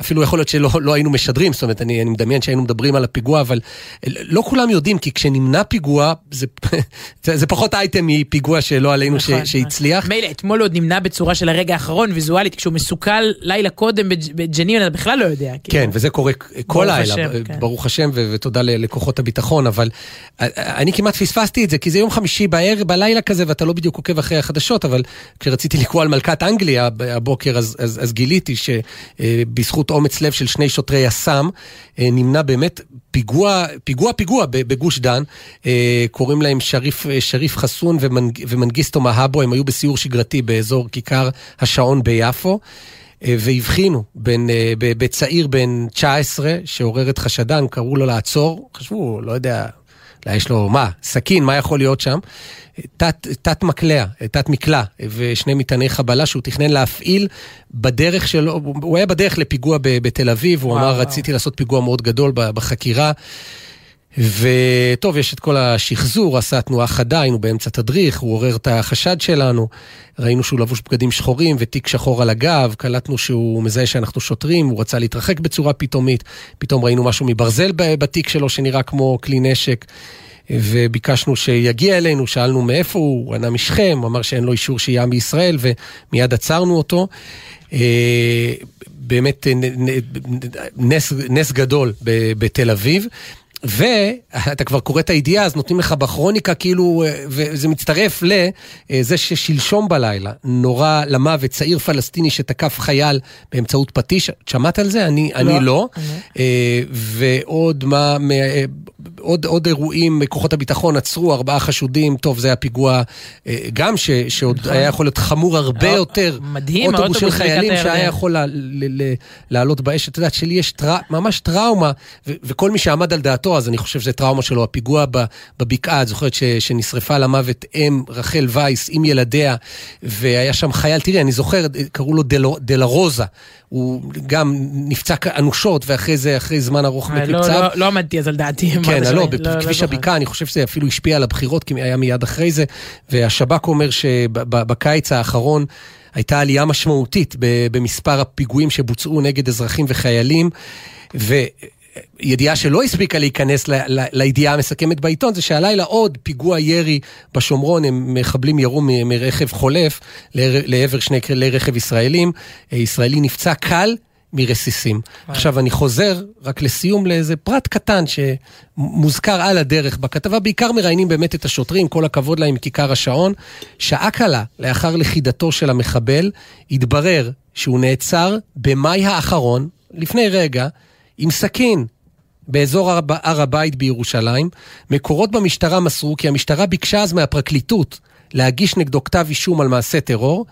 אפילו יכול להיות שלא לא היינו משדרים, זאת אומרת, אני, אני מדמיין שהיינו מדברים על הפיגוע, אבל לא כולם יודעים, כי כשנמנע פיגוע, זה, זה, זה פחות אייטם מפיגוע שלא עלינו ש, נכון, שהצליח. מילא, אתמול עוד נמנע בצורה של הרגע האחרון, ויזואלית, כשהוא מסוכל לילה קודם בג'- בג'נין, אתה בכלל לא יודע. כן, כאילו. וזה קורה כל לילה, השם, כן. ברוך השם, ו- ותודה לכוחות הביטחון, אבל אה, אני כמעט פספסתי את זה, כי זה יום חמישי בערב, בלילה כזה, ואתה לא בדיוק עוקב אחרי החדשות, אבל כשרציתי לקרוא על מלכת אנגליה הבוקר, אז, אז, אז גיליתי שבזכות אומץ לב של שני שוטרי יס"מ, אה, נמנע באמת פיגוע, פיגוע פיגוע בגוש דן, אה, קוראים להם שריף, אה, שריף חסון ומנג, ומנגיסטו מהבו, הם היו בסיור שגרתי באזור כיכר השעון ביפו. והבחינו בין, בצעיר בן 19 שעורר את חשדן, קראו לו לעצור, חשבו, לא יודע, יש לו, מה, סכין, מה יכול להיות שם? תת, תת מקלע, תת מקלע ושני מטעני חבלה שהוא תכנן להפעיל בדרך שלו, הוא היה בדרך לפיגוע ב- בתל אביב, הוא וואו, אמר, וואו. רציתי לעשות פיגוע מאוד גדול בחקירה. וטוב, יש את כל השחזור, עשה תנועה חדה, היינו באמצע תדריך, הוא עורר את החשד שלנו, ראינו שהוא לבוש בגדים שחורים ותיק שחור על הגב, קלטנו שהוא מזהה שאנחנו שוטרים, הוא רצה להתרחק בצורה פתאומית, פתאום ראינו משהו מברזל בתיק שלו שנראה כמו כלי נשק. וביקשנו שיגיע אלינו, שאלנו מאיפה הוא, הוא ענה משכם, אמר שאין לו אישור שהייה מישראל, ומיד עצרנו אותו. אה, באמת נס, נס גדול בתל אביב. ואתה כבר קורא את הידיעה, אז נותנים לך בכרוניקה כאילו, אה, וזה מצטרף לזה ששלשום בלילה נורה למוות צעיר פלסטיני שתקף חייל באמצעות פטיש. שמעת על זה? אני אני לא. לא. אה, ועוד מה, אה, עוד, עוד אירועים, כוחות הביטחון עצרו ארבעה חשודים, טוב, זה היה פיגוע אה, גם ש, שעוד נכון. היה יכול להיות חמור הרבה אה, יותר. מדהים, אוטובוס האוטובוס של חיילים. שהיה יכול לה- ל- ל- לעלות באש. את יודעת, שלי יש טרא, ממש טראומה, ו- וכל מי שעמד על דעתו, אז אני חושב שזה טראומה שלו. הפיגוע בבקעה, את זוכרת ש- שנשרפה למוות אם רחל וייס עם ילדיה, והיה שם חייל, תראי, אני זוכר, קראו לו דלו- דלרוזה. הוא גם נפצע אנושות, ואחרי זה, אחרי זמן ארוך אה, מת לא- מפצעיו. לא- לא עמדתי אז על דעתי. כן, זה לא, שווה? בכביש זוכר. הבקעה, אני חושב שזה אפילו השפיע על הבחירות, כי היה מיד אחרי זה, והשב"כ אומר שבקיץ האחרון הייתה עלייה משמעותית במספר הפיגועים שבוצעו נגד אזרחים וחיילים, וידיעה שלא הספיקה להיכנס ל- ל- לידיעה המסכמת בעיתון, זה שהלילה עוד פיגוע ירי בשומרון, הם מחבלים ירו מ- מרכב חולף לעבר- לעבר שני כלי רכב ישראלים, אה, ישראלי נפצע קל. מרסיסים. עכשיו אני חוזר רק לסיום לאיזה פרט קטן שמוזכר על הדרך בכתבה, בעיקר מראיינים באמת את השוטרים, כל הכבוד להם מכיכר השעון. שעה קלה לאחר לכידתו של המחבל, התברר שהוא נעצר במאי האחרון, לפני רגע, עם סכין. באזור הר הר הבית בירושלים, מקורות במשטרה מסרו כי המשטרה ביקשה אז מהפרקליטות להגיש נגדו כתב אישום על מעשה טרור,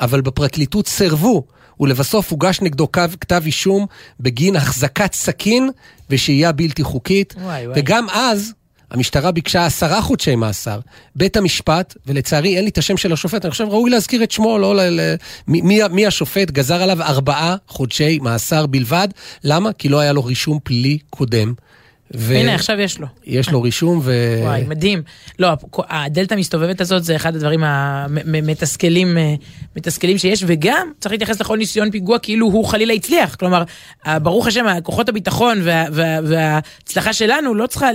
אבל בפרקליטות סירבו, ולבסוף הוגש נגדו כתב, כתב אישום בגין החזקת סכין ושהייה בלתי חוקית, וואי, וואי. וגם אז המשטרה ביקשה עשרה חודשי מאסר. בית המשפט, ולצערי אין לי את השם של השופט, אני חושב ראוי להזכיר את שמו, לא ל... ל מי, מי, מי השופט, גזר עליו ארבעה חודשי מאסר בלבד. למה? כי לא היה לו רישום פלילי קודם. ו... הנה, עכשיו יש לו. יש לו רישום ו... וואי, מדהים. לא, הדלתא המסתובבת הזאת זה אחד הדברים המתסכלים מתסכלים שיש, וגם צריך להתייחס לכל ניסיון פיגוע כאילו הוא חלילה הצליח. כלומר, ברוך השם, כוחות הביטחון וה, וה, וההצלחה שלנו לא צריכה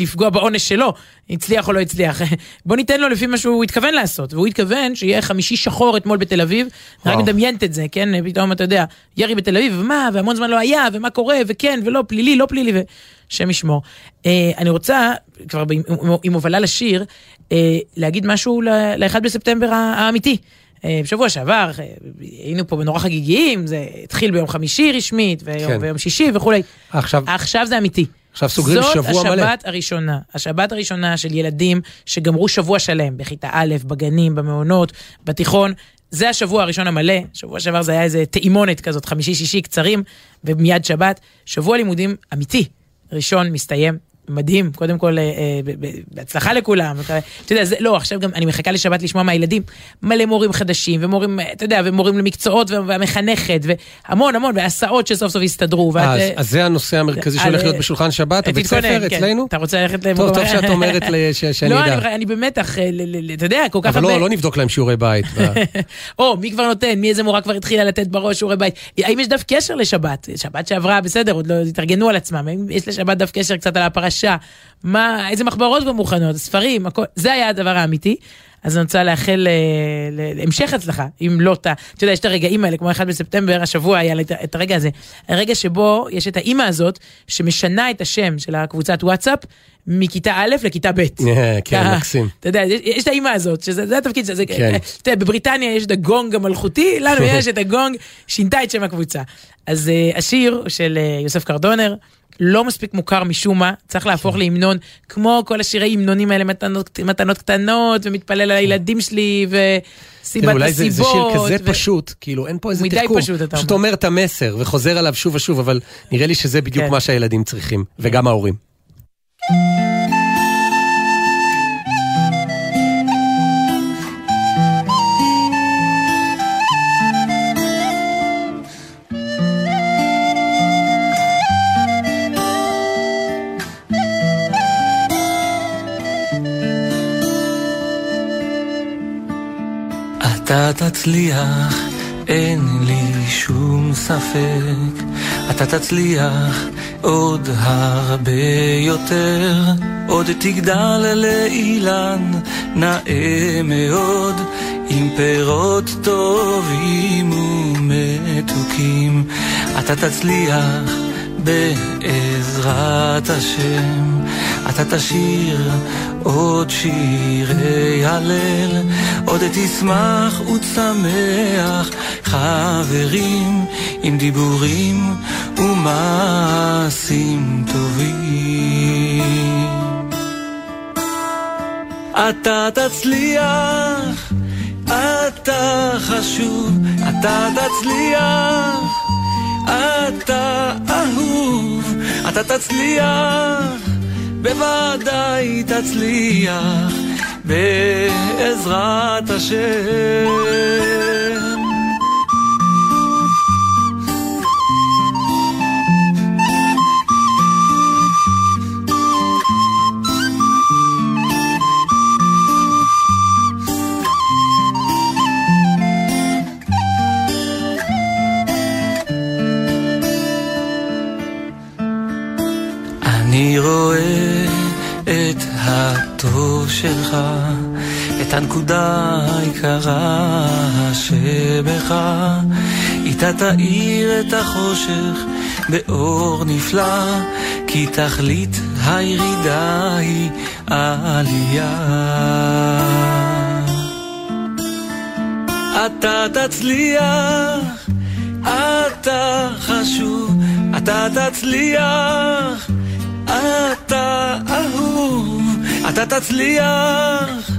לפגוע בעונש שלו, הצליח או לא הצליח. בוא ניתן לו לפי מה שהוא התכוון לעשות, והוא התכוון שיהיה חמישי שחור אתמול בתל אביב, רק מדמיינת את זה, כן? פתאום אתה יודע, ירי בתל אביב, ומה, והמון זמן לא היה, ומה קורה, וכן, ולא, פלילי, לא פלילי, ו... השם ישמור. אה, אני רוצה, כבר עם הובלה לשיר, אה, להגיד משהו ל-1 בספטמבר האמיתי. אה, בשבוע שעבר אה, היינו פה בנורא חגיגיים, זה התחיל ביום חמישי רשמית, ויום, כן. ויום שישי וכולי. עכשיו... עכשיו זה אמיתי. עכשיו סוגרים שבוע מלא. זאת השבת הראשונה, השבת הראשונה של ילדים שגמרו שבוע שלם בכיתה א', בגנים, במעונות, בתיכון. זה השבוע הראשון המלא, שבוע שעבר זה היה איזה טעימונת כזאת, חמישי-שישי קצרים, ומיד שבת. שבוע לימודים אמיתי, ראשון מסתיים מדהים, קודם כל אה, אה, בהצלחה לכולם, אתה יודע, זה, לא, עכשיו גם אני מחכה לשבת לשמוע מהילדים, מלא מורים חדשים, ומורים, אתה יודע, ומורים למקצועות, והמחנכת, והמון המון, והסעות שסוף סוף הסתדרו. ואת, אז, אז זה הנושא המרכזי שהולך להיות בשולחן שבת, הבית ספר כן. אצלנו? אתה רוצה ללכת למקום... טוב, טוב שאת אומרת שאני לא, אדע. לא, אני במתח, אתה יודע, כל כך הרבה... אבל לא, לא נבדוק להם שיעורי בית. או, מי כבר נותן, מי איזה מורה כבר התחילה לתת בראש שיעורי בית. האם יש דף קשר לשבת? שבת שעברה, בסדר, עוד לא התארגנו על עצמם, יש לשבת דף קשר קצת על הפרשה? מה, איזה מחברות כבר מוכנות, ספרים, הכל, זה היה הדבר האמיתי. אז אני רוצה לאחל אה, להמשך הצלחה, אם לא ת... אתה יודע, יש את הרגעים האלה, כמו אחד בספטמבר, השבוע היה לי את הרגע הזה. הרגע שבו יש את האימא הזאת, שמשנה את השם של הקבוצת וואטסאפ, מכיתה א' לכיתה ב'. כן, מקסים. אתה יודע, יש את האימא הזאת, שזה התפקיד שזה, כן. אתה יודע, בבריטניה יש את הגונג המלכותי, לנו יש את הגונג, שינתה את שם הקבוצה. אז אה, השיר של אה, יוסף קרדונר, לא מספיק מוכר משום מה, צריך להפוך כן. להמנון, כמו כל השירי המנונים האלה, מתנות, מתנות קטנות, ומתפלל על הילדים שלי, וסיבת הסיבות. אולי זה, זה שיר כזה ו... פשוט, כאילו אין פה איזה תחכום. מדי פשוט, אתה פשוט אומר את המסר וחוזר עליו שוב ושוב, אבל נראה לי שזה בדיוק כן. מה שהילדים צריכים, וגם ההורים. אתה תצליח, אין לי שום ספק. אתה תצליח עוד הרבה יותר. עוד תגדל לאילן נאה מאוד, עם פירות טובים ומתוקים. אתה תצליח בעזרת השם. אתה תשיר עוד שירי הלל, עוד תשמח ותשמח חברים עם דיבורים ומעשים טובים. אתה תצליח, אתה חשוב, אתה תצליח, אתה תצליח. בוודאי תצליח בעזרת השם. רואה את הטוב שלך, את הנקודה היקרה שבך, איתה תאיר את החושך באור נפלא, כי תכלית הירידה היא עלייה. אתה תצליח, אתה חשוב, אתה תצליח. אתה אהוב, אתה תצליח,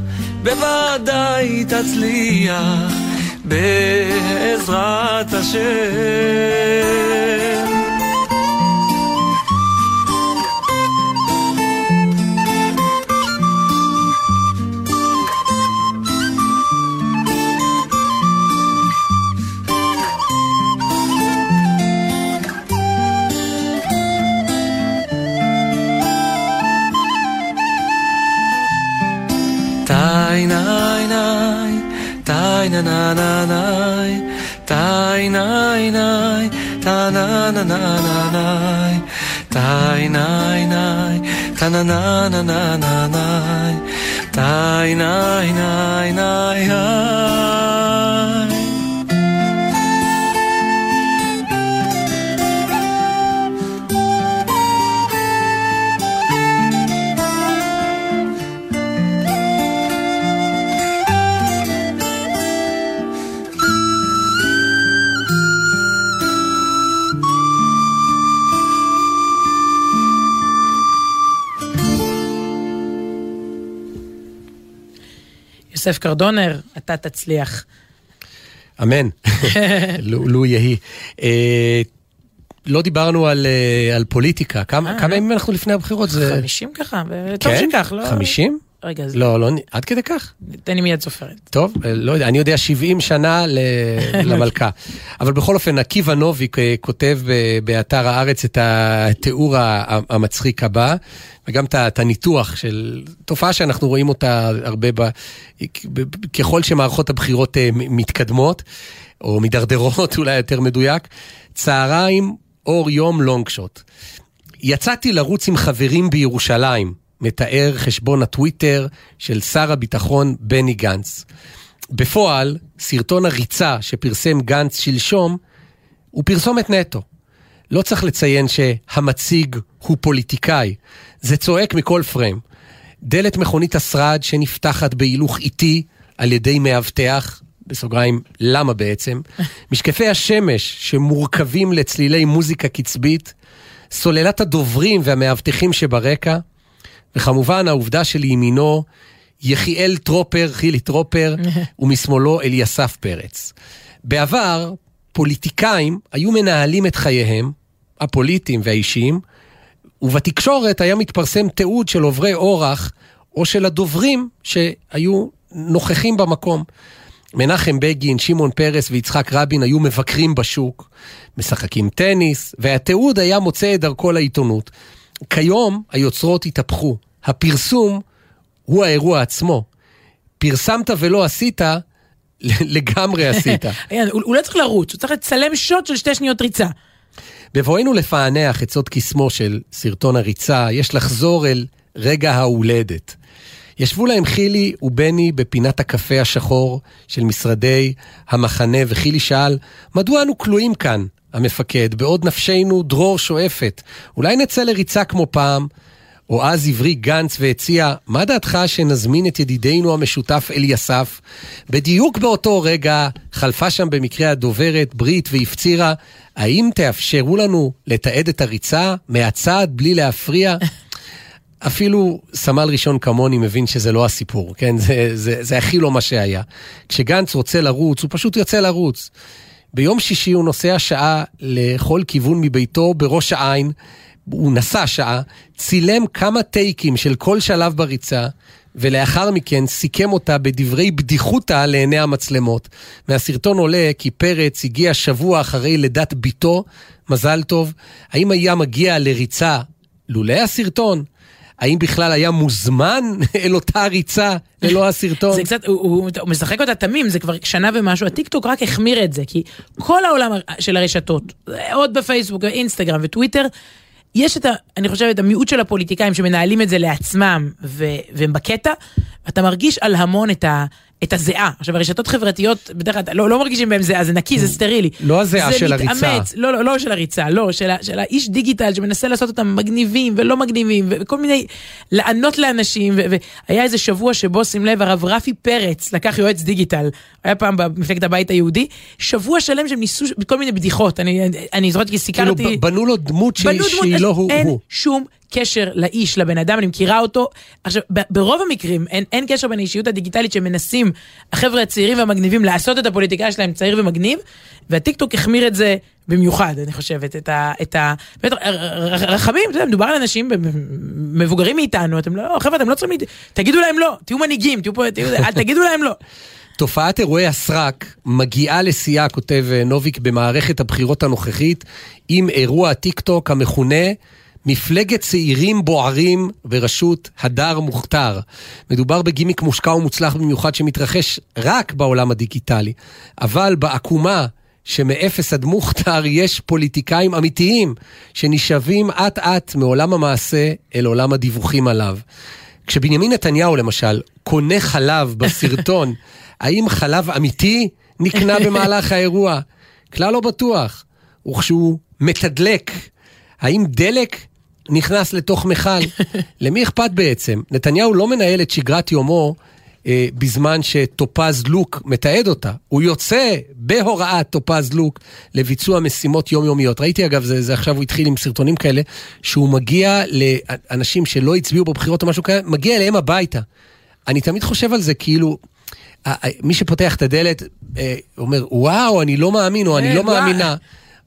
בוודאי תצליח, בעזרת השם. ななない。たいないない。たなななない。たいないない。たななななない。たいないないない。יוסף קרדונר, אתה תצליח. אמן, לו לו יהי. אה, לא דיברנו על, אה, על פוליטיקה, כמה אה, כמה. ימים אנחנו לפני הבחירות? זה... 50 ככה, וטוב כן? שכך, לא... 50? רגע, אז לא, לא, עד כדי כך. תן לי מיד סופרת. טוב, אה, לא יודע, אני יודע 70 שנה ל- למלכה. אבל בכל אופן, עקיבא נוביק כותב באתר הארץ את התיאור המצחיק הבא, וגם את הניתוח של תופעה שאנחנו רואים אותה הרבה ב... ככל שמערכות הבחירות אה, מתקדמות, או מידרדרות אולי יותר מדויק, צהריים, אור יום, לונג שוט. יצאתי לרוץ עם חברים בירושלים, מתאר חשבון הטוויטר של שר הביטחון בני גנץ. בפועל, סרטון הריצה שפרסם גנץ שלשום הוא פרסומת נטו. לא צריך לציין שהמציג הוא פוליטיקאי, זה צועק מכל פריים. דלת מכונית השרד שנפתחת בהילוך איטי על ידי מאבטח, בסוגריים, למה בעצם? משקפי השמש שמורכבים לצלילי מוזיקה קצבית, סוללת הדוברים והמאבטחים שברקע, וכמובן העובדה שלימינו יחיאל טרופר, חילי טרופר, ומשמאלו אליסף פרץ. בעבר, פוליטיקאים היו מנהלים את חייהם, הפוליטיים והאישיים, ובתקשורת היה מתפרסם תיעוד של עוברי אורח או של הדוברים שהיו נוכחים במקום. מנחם בגין, שמעון פרס ויצחק רבין היו מבקרים בשוק, משחקים טניס, והתיעוד היה מוצא את דרכו לעיתונות. כיום היוצרות התהפכו, הפרסום הוא האירוע עצמו. פרסמת ולא עשית, לגמרי עשית. הוא לא צריך לרוץ, הוא צריך לצלם שוט של שתי שניות ריצה. בבואנו לפענח את סוד קסמו של סרטון הריצה, יש לחזור אל רגע ההולדת. ישבו להם חילי ובני בפינת הקפה השחור של משרדי המחנה, וחילי שאל, מדוע אנו כלואים כאן, המפקד, בעוד נפשנו דרור שואפת? אולי נצא לריצה כמו פעם? או אז הברי גנץ והציע, מה דעתך שנזמין את ידידנו המשותף אליסף? בדיוק באותו רגע חלפה שם במקרה הדוברת ברית והפצירה, האם תאפשרו לנו לתעד את הריצה מהצד בלי להפריע? אפילו סמל ראשון כמוני מבין שזה לא הסיפור, כן? זה, זה, זה הכי לא מה שהיה. כשגנץ רוצה לרוץ, הוא פשוט יוצא לרוץ. ביום שישי הוא נוסע שעה לכל כיוון מביתו בראש העין, הוא נסע שעה, צילם כמה טייקים של כל שלב בריצה, ולאחר מכן סיכם אותה בדברי בדיחותא לעיני המצלמות. מהסרטון עולה כי פרץ הגיע שבוע אחרי לידת בתו, מזל טוב. האם היה מגיע לריצה לולא הסרטון? האם בכלל היה מוזמן אל אותה ריצה ללא הסרטון? זה קצת, הוא, הוא, הוא משחק אותה תמים, זה כבר שנה ומשהו, הטיקטוק רק החמיר את זה, כי כל העולם של הרשתות, עוד בפייסבוק, אינסטגרם וטוויטר, יש את ה... אני חושבת, המיעוט של הפוליטיקאים שמנהלים את זה לעצמם, ו, והם בקטע, אתה מרגיש על המון את ה... את הזיעה. עכשיו, הרשתות חברתיות, בדרך כלל לא, לא מרגישים בהם זיעה, זה נקי, זה סטרילי. לא הזיעה של זה הריצה. מתאמץ, לא, לא, לא של הריצה, לא, של, של האיש דיגיטל שמנסה לעשות אותם מגניבים ולא מגניבים, וכל מיני, לענות לאנשים, והיה איזה שבוע שבו, שים לב, הרב רפי פרץ לקח יועץ דיגיטל, היה פעם במפלגת הבית היהודי, שבוע שלם שהם ניסו כל מיני בדיחות, אני, אני זוכרת כי כאילו סיקרתי... ב- בנו לו דמות שהיא בנו דמות, שהיא לא הוא. אין. שום קשר לאיש, לבן אדם, אני מכירה אותו. עכשיו, ברוב המקרים אין, אין קשר בין האישיות הדיגיטלית שמנסים החבר'ה הצעירים והמגניבים לעשות את הפוליטיקאי שלהם צעיר ומגניב, והטיקטוק החמיר את זה במיוחד, אני חושבת, את ה... את ה באמת, רחמים, אתה יודע, מדובר על אנשים מבוגרים מאיתנו, אתם לא, חבר'ה, אתם לא צריכים, תגידו להם לא, תהיו מנהיגים, תהיו פה, תהיו, אל תגידו להם לא. תופעת אירועי הסרק מגיעה לשיאה, כותב אה, נוביק, במערכת הבחירות הנוכחית, עם אירוע הטיקטוק המכונה מפלגת צעירים בוערים בראשות הדר מוכתר. מדובר בגימיק מושקע ומוצלח במיוחד שמתרחש רק בעולם הדיגיטלי, אבל בעקומה שמאפס עד מוכתר יש פוליטיקאים אמיתיים שנשאבים אט אט מעולם המעשה אל עולם הדיווחים עליו. כשבנימין נתניהו למשל קונה חלב בסרטון, האם חלב אמיתי נקנה במהלך האירוע? כלל לא בטוח. וכשהוא מתדלק, האם דלק נכנס לתוך מכל? למי אכפת בעצם? נתניהו לא מנהל את שגרת יומו אה, בזמן שטופז לוק מתעד אותה. הוא יוצא בהוראת טופז לוק לביצוע משימות יומיומיות. ראיתי אגב, זה, זה עכשיו הוא התחיל עם סרטונים כאלה, שהוא מגיע לאנשים שלא הצביעו בבחירות או משהו כזה, מגיע אליהם הביתה. אני תמיד חושב על זה כאילו, מי שפותח את הדלת אה, אומר, וואו, אני לא מאמין, או אני אה, לא. מאמינה.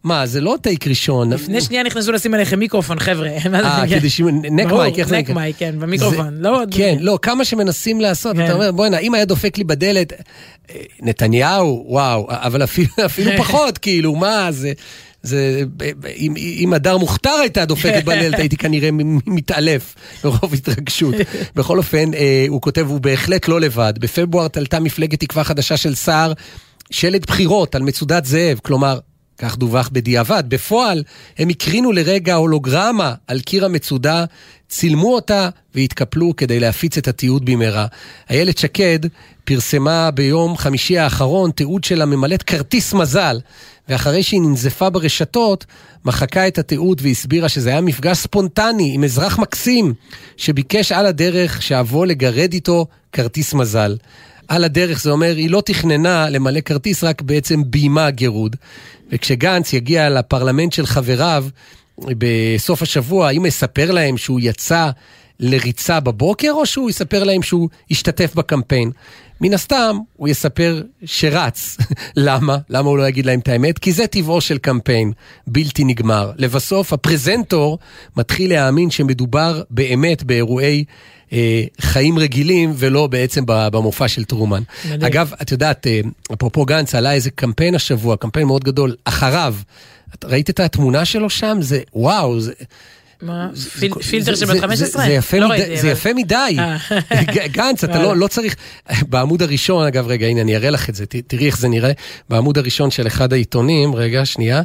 מה, זה לא טייק ראשון. לפני שנייה נכנסו לשים עליכם מיקרופון, חבר'ה. אה, כדי ש... נק מייק, איך זה נק נקרא? מייק, כן, במיקרופון. לא כן, לא, כמה שמנסים לעשות, כן. אתה אומר, בוא'נה, אם היה דופק לי בדלת, אה, נתניהו, וואו, אבל אפילו, פחות, כאילו, מה, זה... זה, ב- ב- אם, אם הדר מוכתר הייתה דופקת בדלת, הייתי כנראה מתעלף מרוב התרגשות. בכל אופן, אה, הוא כותב, הוא בהחלט לא לבד. בפברואר תלתה מפלגת תקווה חדשה של סער שלט בחירות על מצודת זאב, כלומר, כך דווח בדיעבד. בפועל, הם הקרינו לרגע הולוגרמה על קיר המצודה, צילמו אותה והתקפלו כדי להפיץ את התיעוד במהרה. איילת שקד פרסמה ביום חמישי האחרון תיעוד שלה ממלאת כרטיס מזל, ואחרי שהיא ננזפה ברשתות, מחקה את התיעוד והסבירה שזה היה מפגש ספונטני עם אזרח מקסים, שביקש על הדרך שאבוא לגרד איתו כרטיס מזל. על הדרך זה אומר, היא לא תכננה למלא כרטיס, רק בעצם ביימה גירוד. וכשגנץ יגיע לפרלמנט של חבריו בסוף השבוע, האם יספר להם שהוא יצא לריצה בבוקר, או שהוא יספר להם שהוא השתתף בקמפיין? מן הסתם, הוא יספר שרץ. למה? למה הוא לא יגיד להם את האמת? כי זה טבעו של קמפיין, בלתי נגמר. לבסוף, הפרזנטור מתחיל להאמין שמדובר באמת באירועי אה, חיים רגילים, ולא בעצם במופע של טרומן. מדהים. אגב, את יודעת, אה, אפרופו גנץ, עלה איזה קמפיין השבוע, קמפיין מאוד גדול, אחריו. את ראית את התמונה שלו שם? זה, וואו, זה... מה? פיל- פילטר זה- של בת זה- 15? זה יפה לא מדי, ראיתי, זה אבל- יפה מדי. אה. ג- גנץ, אתה. לא לא צריך... בעמוד הראשון, אגב, רגע, הנה, אני אראה לך את זה, ת- תראי איך זה נראה. בעמוד הראשון של אחד העיתונים, רגע, שנייה,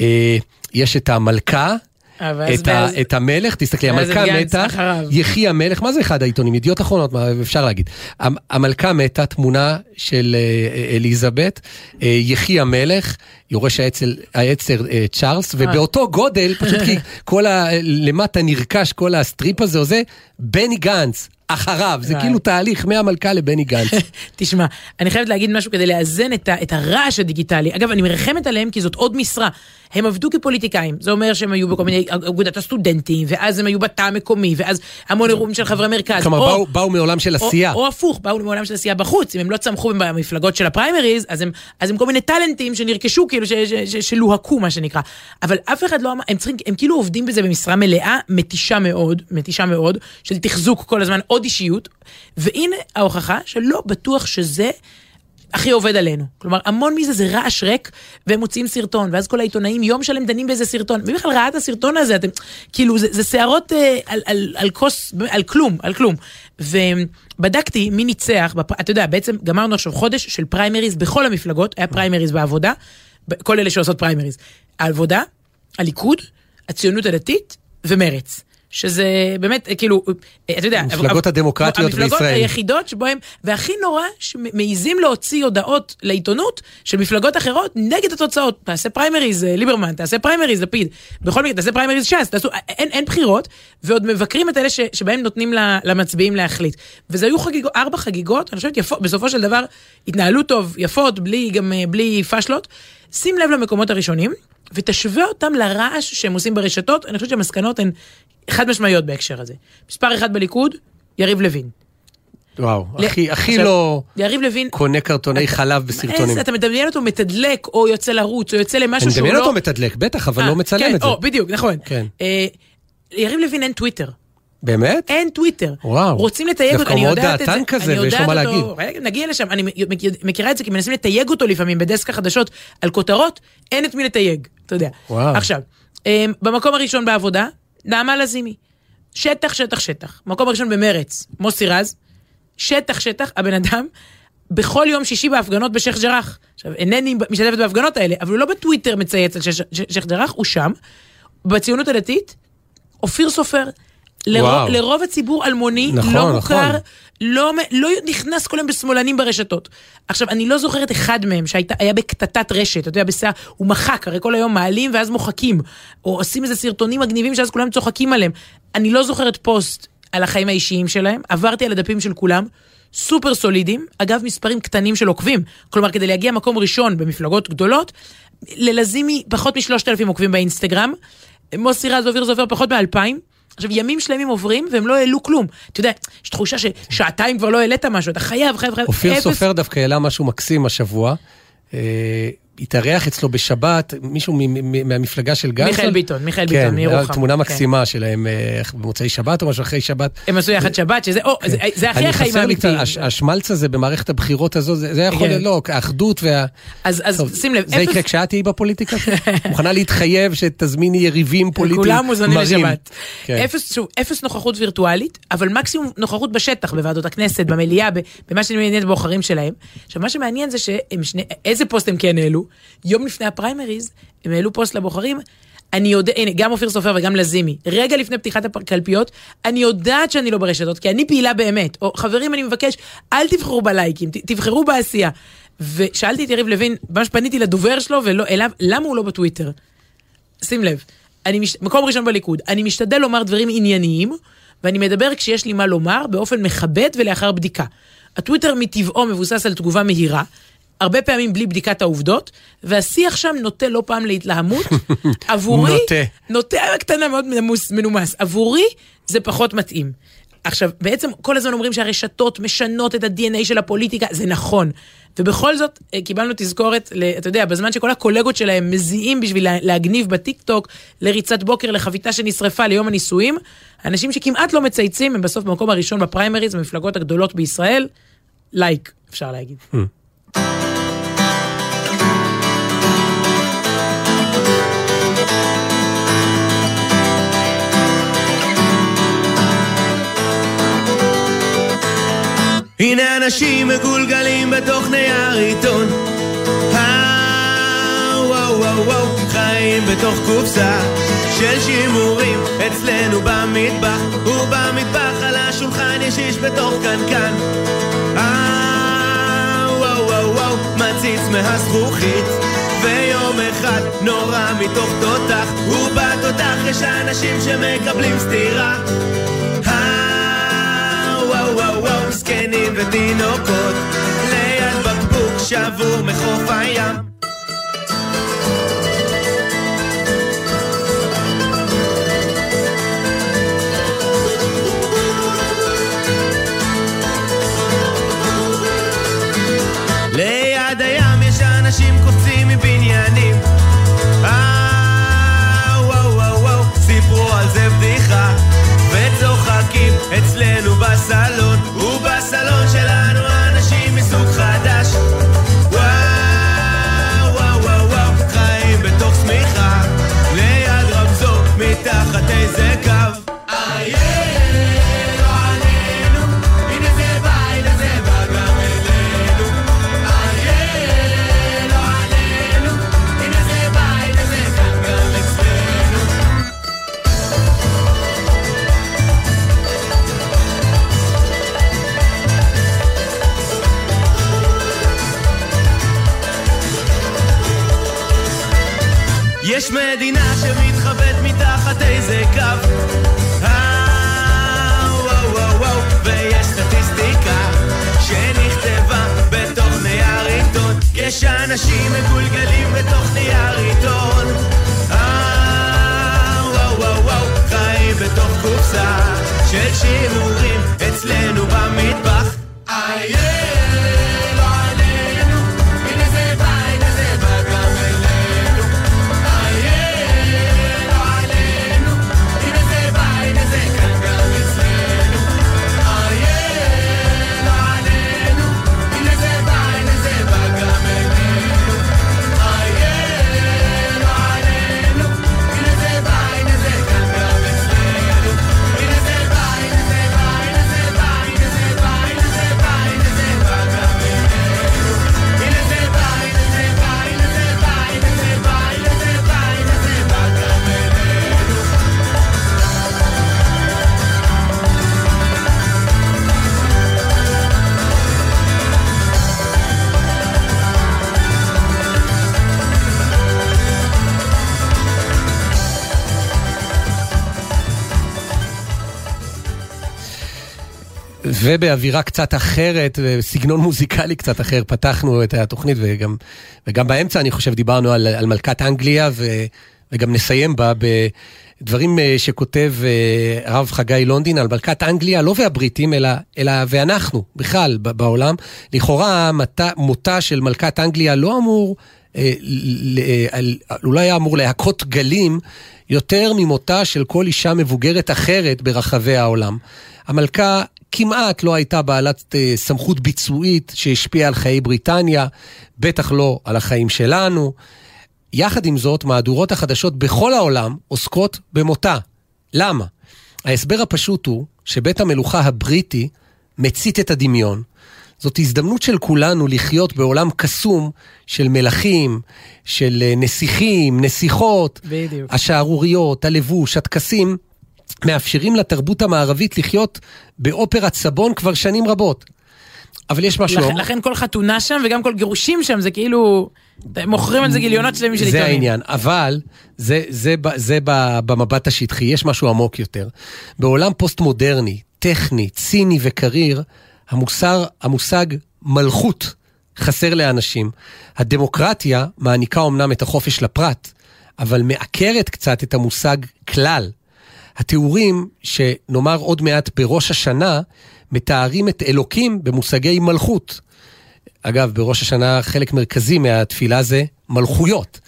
אה, יש את המלכה. אה, את, ה, את המלך, תסתכלי, המלכה מתה. יחי המלך, מה זה אחד העיתונים? ידיעות אחרונות, מה אפשר להגיד. המ- המלכה מתה, תמונה של אה, אליזבת, אה, יחי המלך, יורש העצר, העצר אה, צ'ארלס, ובאותו גודל, פשוט כי כל ה... למטה נרכש כל ה strip הזה או זה, בני גנץ, אחריו, זה. כאילו תהליך מהמלכה לבני גנץ. תשמע, אני חייבת להגיד משהו כדי לאזן את, ה, את הרעש הדיגיטלי. אגב, אני מרחמת עליהם כי זאת עוד משרה. הם עבדו כפוליטיקאים, זה אומר שהם היו בכל מיני אגודת הסטודנטים, ואז הם היו בתא המקומי, ואז המון אירועים של חברי מרכז. כלומר, או- באו- באו מעולם של או, עשייה. או הפוך, באו מעולם של עשייה בחוץ, אם הם לא צמחו במפלגות של הפריימריז, אז הם, אז הם כל מיני טאלנטים שנרכשו, כאילו, ש, ש, ש, שלוהקו, מה שנקרא. אבל אף אחד לא אמר, הם צריכים, הם כאילו עובדים בזה במשרה מלאה, מתישה מאוד, מתישה מאוד, של תחזוק כל הזמן עוד אישיות, והנה ההוכחה שלא בטוח שזה... הכי עובד עלינו. כלומר, המון מזה זה רעש ריק, והם מוציאים סרטון, ואז כל העיתונאים יום שלם דנים באיזה סרטון. מי בכלל ראה את הסרטון הזה? אתם, כאילו, זה, שערות אה, על, על, על כוס, על כלום, על כלום. ובדקתי מי ניצח, בפ... אתה יודע, בעצם גמרנו עכשיו חודש של פריימריז בכל המפלגות, היה פריימריז בעבודה, כל אלה שעושות פריימריז. העבודה, הליכוד, הציונות הדתית ומרץ. שזה באמת, אה, כאילו, אה, אתה יודע... המפלגות הדמוקרטיות המפלגות בישראל. היחידות שבו הם, והכי נורא, שמעיזים להוציא הודעות לעיתונות של מפלגות אחרות נגד התוצאות. תעשה פריימריז אה, ליברמן, תעשה פריימריז לפיד, בכל מקרה תעשה פריימריז ש"ס, תעשו, אין, אין בחירות, ועוד מבקרים את אלה ש, שבהם נותנים למצביעים להחליט. וזה היו חגיגות, ארבע חגיגות, אני חושבת יפות, בסופו של דבר התנהלו טוב, יפות, בלי, גם בלי פשלות. שים לב למקומות הראשונים, ותשווה אותם לרעש שהם עושים ברשתות, אני חושבת שהמסקנות הן חד משמעיות בהקשר הזה. מספר אחד בליכוד, יריב לוין. וואו, ל- הכי הכי עכשיו, לא יריב לוין, קונה קרטוני חלב בסרטונים. אתה מדמיין אותו מתדלק, או יוצא לרוץ, או יוצא למשהו אני שהוא מדמיין לא... אותו מתדלק, בטח, אבל אה, לא מצלם כן, את זה. או, בדיוק, נכון. כן. אה, ליריב לוין אין טוויטר. באמת? אין טוויטר. וואו. רוצים לתייג דווקא אותו, אני מאוד יודעת את זה. דעתן כזה, ויש לו מה רגע, נגיע לשם, אני מכיר- מכירה את זה כי מנסים לתייג אותו לפעמים בדסק החדשות על כותרות, אין את מי לתייג, אתה יודע. וואו. עכשיו, אה, במקום הראשון בעבודה, נעמה לזימי. שטח, שטח, שטח. מקום הראשון במרץ, מוסי רז. שטח, שטח, הבן אדם, בכל יום שישי בהפגנות בשייח' ג'ראח. עכשיו, אינני משתתפת בהפגנות האלה, אבל הוא לא בטוויטר מצייץ על שייח' ג'ראח, הוא שם. בציונות הדתית, אופיר סופר. לרוב. לרוב הציבור אלמוני, נכון, לא מוכר, נכון. לא, לא נכנס כל היום בשמאלנים ברשתות. עכשיו, אני לא זוכרת אחד מהם שהיה בקטטת רשת, אתה יודע, בשיער, הוא מחק, הרי כל היום מעלים ואז מוחקים, או עושים איזה סרטונים מגניבים שאז כולם צוחקים עליהם. אני לא זוכרת פוסט על החיים האישיים שלהם, עברתי על הדפים של כולם, סופר סולידיים, אגב, מספרים קטנים של עוקבים. כלומר, כדי להגיע מקום ראשון במפלגות גדולות, ללזימי פחות משלושת אלפים עוקבים באינסטגרם, מוסי רז ואופיר זופר פחות מאלפיים. עכשיו, ימים שלמים עוברים והם לא העלו כלום. אתה יודע, יש תחושה ששעתיים כבר לא העלית משהו, אתה חייב, חייב, חייב. אופיר סופר דווקא העלה משהו מקסים השבוע. התארח אצלו בשבת מישהו מהמפלגה של גנץ. מיכאל ביטון, מיכאל כן, ביטון מירוחם. תמונה כן. מקסימה שלהם אה, במוצאי שבת או משהו אחרי שבת. הם עשו יחד שבת, שזה, או, זה- זה הכי החיים האמיתיים. הש- השמלץ הזה במערכת הבחירות הזו, זה זה יכול כן. להיות, לא, האחדות וה... אז אז טוב, שים לב, זה יקרה אפס- כשאת תהיי בפוליטיקה? מוכנה להתחייב שתזמיני יריבים פוליטיים כולם מוזמנים מרים. לשבת. כן. אפס, שוב, אפס נוכחות וירטואלית, אבל מקסימום נוכחות בשטח, בוועדות הכנסת, במליאה, במה שמעניין את הבוחרים שלהם. עכשיו, מה שמעניין זה שהם שני, איזה פוסט הם כן העלו? יום לפני הפריימריז, הם העלו פוסט לבוחרים. אני יודע, הנה, גם אופיר סופר וגם לזימי, רגע לפני פתיחת הקלפיות, אני יודעת שאני לא ברשתות, כי אני פעילה באמת. או חברים, אני מבקש, אל תבחרו בלייקים, ת- תבחרו בעשייה. ושאלתי את יריב לוין, ממש פניתי לדובר שלו ולא אליו, למה הוא לא בטוויטר? שים לב, אני מש... מקום ראשון בליכוד, אני משתדל לומר דברים ענייניים, ואני מדבר כשיש לי מה לומר באופן מכבד ולאחר בדיקה. הטוויטר מטבעו מבוסס על תגובה מהירה, הרבה פעמים בלי בדיקת העובדות, והשיח שם נוטה לא פעם להתלהמות. עבורי, נוטה. נוטה קטנה מאוד מנומס, מנומס. עבורי זה פחות מתאים. עכשיו, בעצם כל הזמן אומרים שהרשתות משנות את ה-DNA של הפוליטיקה, זה נכון. ובכל זאת, אה, קיבלנו תזכורת, אתה יודע, בזמן שכל הקולגות שלהם מזיעים בשביל לה- להגניב בטיקטוק, לריצת בוקר, לחביתה שנשרפה ליום הנישואים, אנשים שכמעט לא מצייצים, הם בסוף במקום הראשון בפריימריז, במפלגות הגדולות בישראל, לייק, אפשר להגיד. הנה אנשים מגולגלים בתוך נייר עיתון. וואו זקנים ותינוקות ליד בקבוק שבור מחוף הים איזה קו. אה, ויש סטטיסטיקה שנכתבה בתוך נייר עיתון. יש אנשים מגולגלים בתוך נייר עיתון. אה, חיים בתוך קופסה של שימורים אצלנו במטבח ובאווירה קצת אחרת, סגנון מוזיקלי קצת אחר, פתחנו את התוכנית, וגם, וגם באמצע אני חושב דיברנו על, על מלכת אנגליה, ו, וגם נסיים בה בדברים אה, שכותב אה, הרב חגי לונדין על מלכת אנגליה, לא והבריטים, אלא, אלא ואנחנו, בכלל, בעולם. לכאורה, מותה, מותה של מלכת אנגליה לא אמור, אולי היה אמור להכות גלים יותר ממותה של כל אישה מבוגרת אחרת ברחבי העולם. המלכה כמעט לא הייתה בעלת uh, סמכות ביצועית שהשפיעה על חיי בריטניה, בטח לא על החיים שלנו. יחד עם זאת, מהדורות החדשות בכל העולם עוסקות במותה. למה? ההסבר הפשוט הוא שבית המלוכה הבריטי מצית את הדמיון. זאת הזדמנות של כולנו לחיות בעולם קסום של מלכים, של אה, נסיכים, נסיכות, בדיוק. השערוריות, הלבוש, הטקסים, מאפשרים לתרבות המערבית לחיות באופרת סבון כבר שנים רבות. אבל יש משהו... לכן, לכן כל חתונה שם וגם כל גירושים שם זה כאילו... מוכרים על זה גיליונות שלמים של עיתונים. זה העניין, אבל זה, זה, זה, זה במבט השטחי, יש משהו עמוק יותר. בעולם פוסט-מודרני, טכני, ציני וקריר, המוסר, המושג מלכות חסר לאנשים. הדמוקרטיה מעניקה אמנם את החופש לפרט, אבל מעקרת קצת את המושג כלל. התיאורים שנאמר עוד מעט בראש השנה, מתארים את אלוקים במושגי מלכות. אגב, בראש השנה חלק מרכזי מהתפילה זה מלכויות.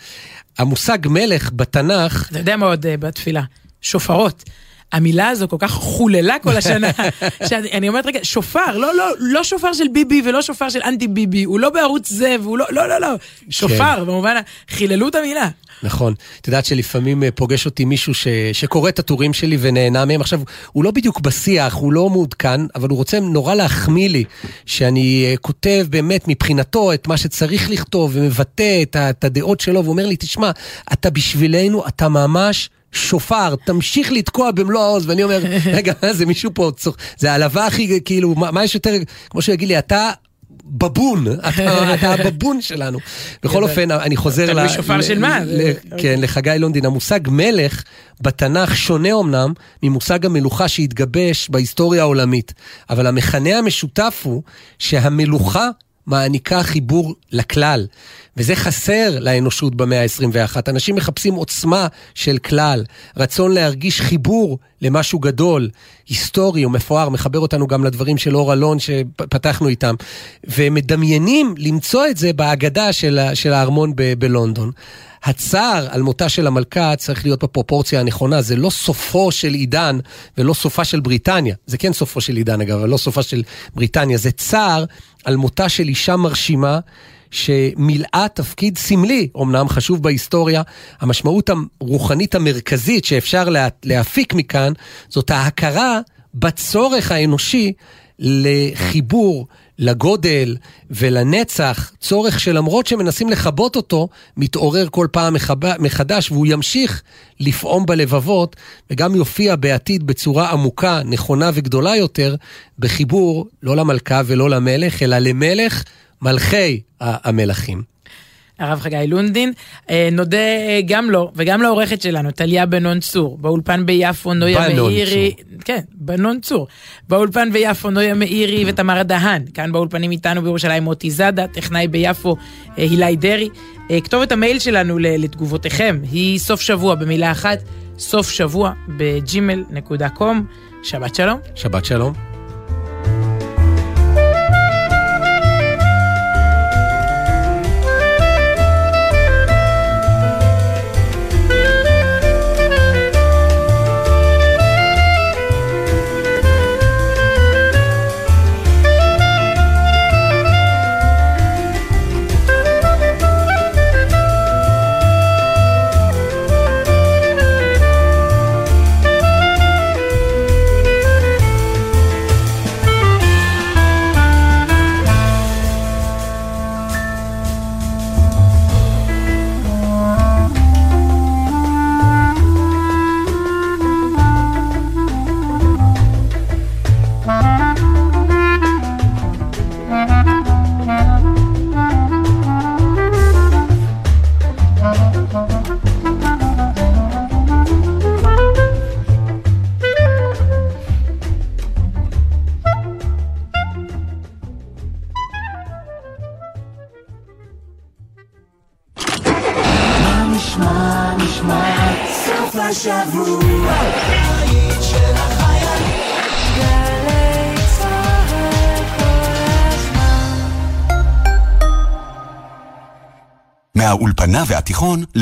המושג מלך בתנ"ך... אתה יודע מה עוד uh, בתפילה? שופרות. המילה הזו כל כך חוללה כל השנה, שאני אומרת רגע, שופר, לא, לא, לא שופר של ביבי ולא שופר של אנטי ביבי, הוא לא בערוץ זה, והוא לא, לא, לא, לא, שופר, כן. במובן, חיללו את המילה. נכון. את יודעת שלפעמים אה, פוגש אותי מישהו ש... שקורא את הטורים שלי ונהנה מהם. עכשיו, הוא לא בדיוק בשיח, הוא לא מעודכן, אבל הוא רוצה נורא להחמיא לי שאני אה, כותב באמת מבחינתו את מה שצריך לכתוב ומבטא את, את הדעות שלו, והוא אומר לי, תשמע, אתה בשבילנו, אתה ממש... שופר, תמשיך לתקוע במלוא העוז, ואני אומר, רגע, זה מישהו פה, זה העלבה הכי, כאילו, מה, מה יש יותר, כמו שהוא יגיד לי, אתה בבון, אתה הבבון שלנו. בכל אופן, אני חוזר ל... שופר של מה? כן, לחגי לונדין. המושג מלך בתנ"ך שונה אמנם ממושג המלוכה שהתגבש בהיסטוריה העולמית, אבל המכנה המשותף הוא שהמלוכה מעניקה חיבור לכלל. וזה חסר לאנושות במאה ה-21. אנשים מחפשים עוצמה של כלל, רצון להרגיש חיבור למשהו גדול, היסטורי ומפואר, מחבר אותנו גם לדברים של אור אלון שפתחנו איתם, ומדמיינים למצוא את זה בהגדה של, של הארמון ב- בלונדון. הצער על מותה של המלכה צריך להיות בפרופורציה הנכונה, זה לא סופו של עידן ולא סופה של בריטניה. זה כן סופו של עידן אגב, אבל לא סופה של בריטניה. זה צער על מותה של אישה מרשימה. שמילאה תפקיד סמלי, אמנם חשוב בהיסטוריה, המשמעות הרוחנית המרכזית שאפשר לה, להפיק מכאן, זאת ההכרה בצורך האנושי לחיבור, לגודל ולנצח, צורך שלמרות שמנסים לכבות אותו, מתעורר כל פעם מחדש, והוא ימשיך לפעום בלבבות, וגם יופיע בעתיד בצורה עמוקה, נכונה וגדולה יותר, בחיבור לא למלכה ולא למלך, אלא למלך מלכי המלכים. הרב חגי לונדין. אה, נודה אה, גם לו וגם לעורכת שלנו, טליה בנון צור, באולפן ביפו נויה מאירי, כן, בנון צור, באולפן ביפו נויה מאירי ותמרה דהן, כאן באולפנים איתנו בירושלים מוטי זאדה, טכנאי ביפו אה, הילי דרעי. כתובת המייל שלנו לתגובותיכם היא סוף שבוע במילה אחת, סוף שבוע בג'ימל.קום. שבת שלום. שבת שלום.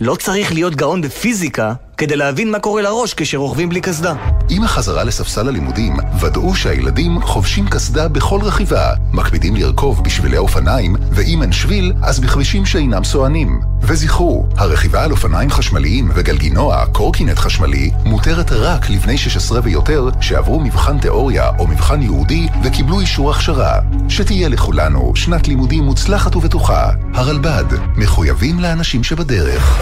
לא צריך להיות גאון בפיזיקה כדי להבין מה קורה לראש כשרוכבים בלי קסדה. עם החזרה לספסל הלימודים, ודאו שהילדים חובשים קסדה בכל רכיבה, מקפידים לרכוב בשבילי אופניים, ואם אין שביל, אז בכבישים שאינם סוענים. וזכרו, הרכיבה על אופניים חשמליים וגלגינוע, קורקינט חשמלי, מותרת רק לבני 16 ויותר שעברו מבחן תיאוריה או מבחן ייעודי וקיבלו אישור הכשרה. שתהיה לכולנו שנת לימודים מוצלחת ובטוחה. הרלב"ד, מחויבים לאנשים שבדרך.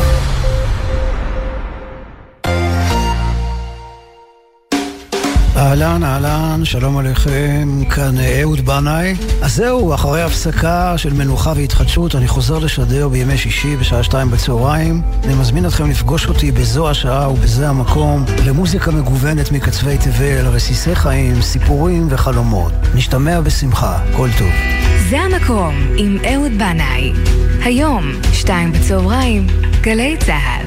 אהלן, אהלן, שלום עליכם, כאן אהוד בנאי. אז זהו, אחרי הפסקה של מנוחה והתחדשות, אני חוזר לשדר בימי שישי בשעה שתיים בצהריים. אני מזמין אתכם לפגוש אותי בזו השעה ובזה המקום, למוזיקה מגוונת מקצווי תבל, רסיסי חיים, סיפורים וחלומות. נשתמע בשמחה, כל טוב. זה המקום עם אהוד בנאי. היום, שתיים בצהריים, גלי צה"ל.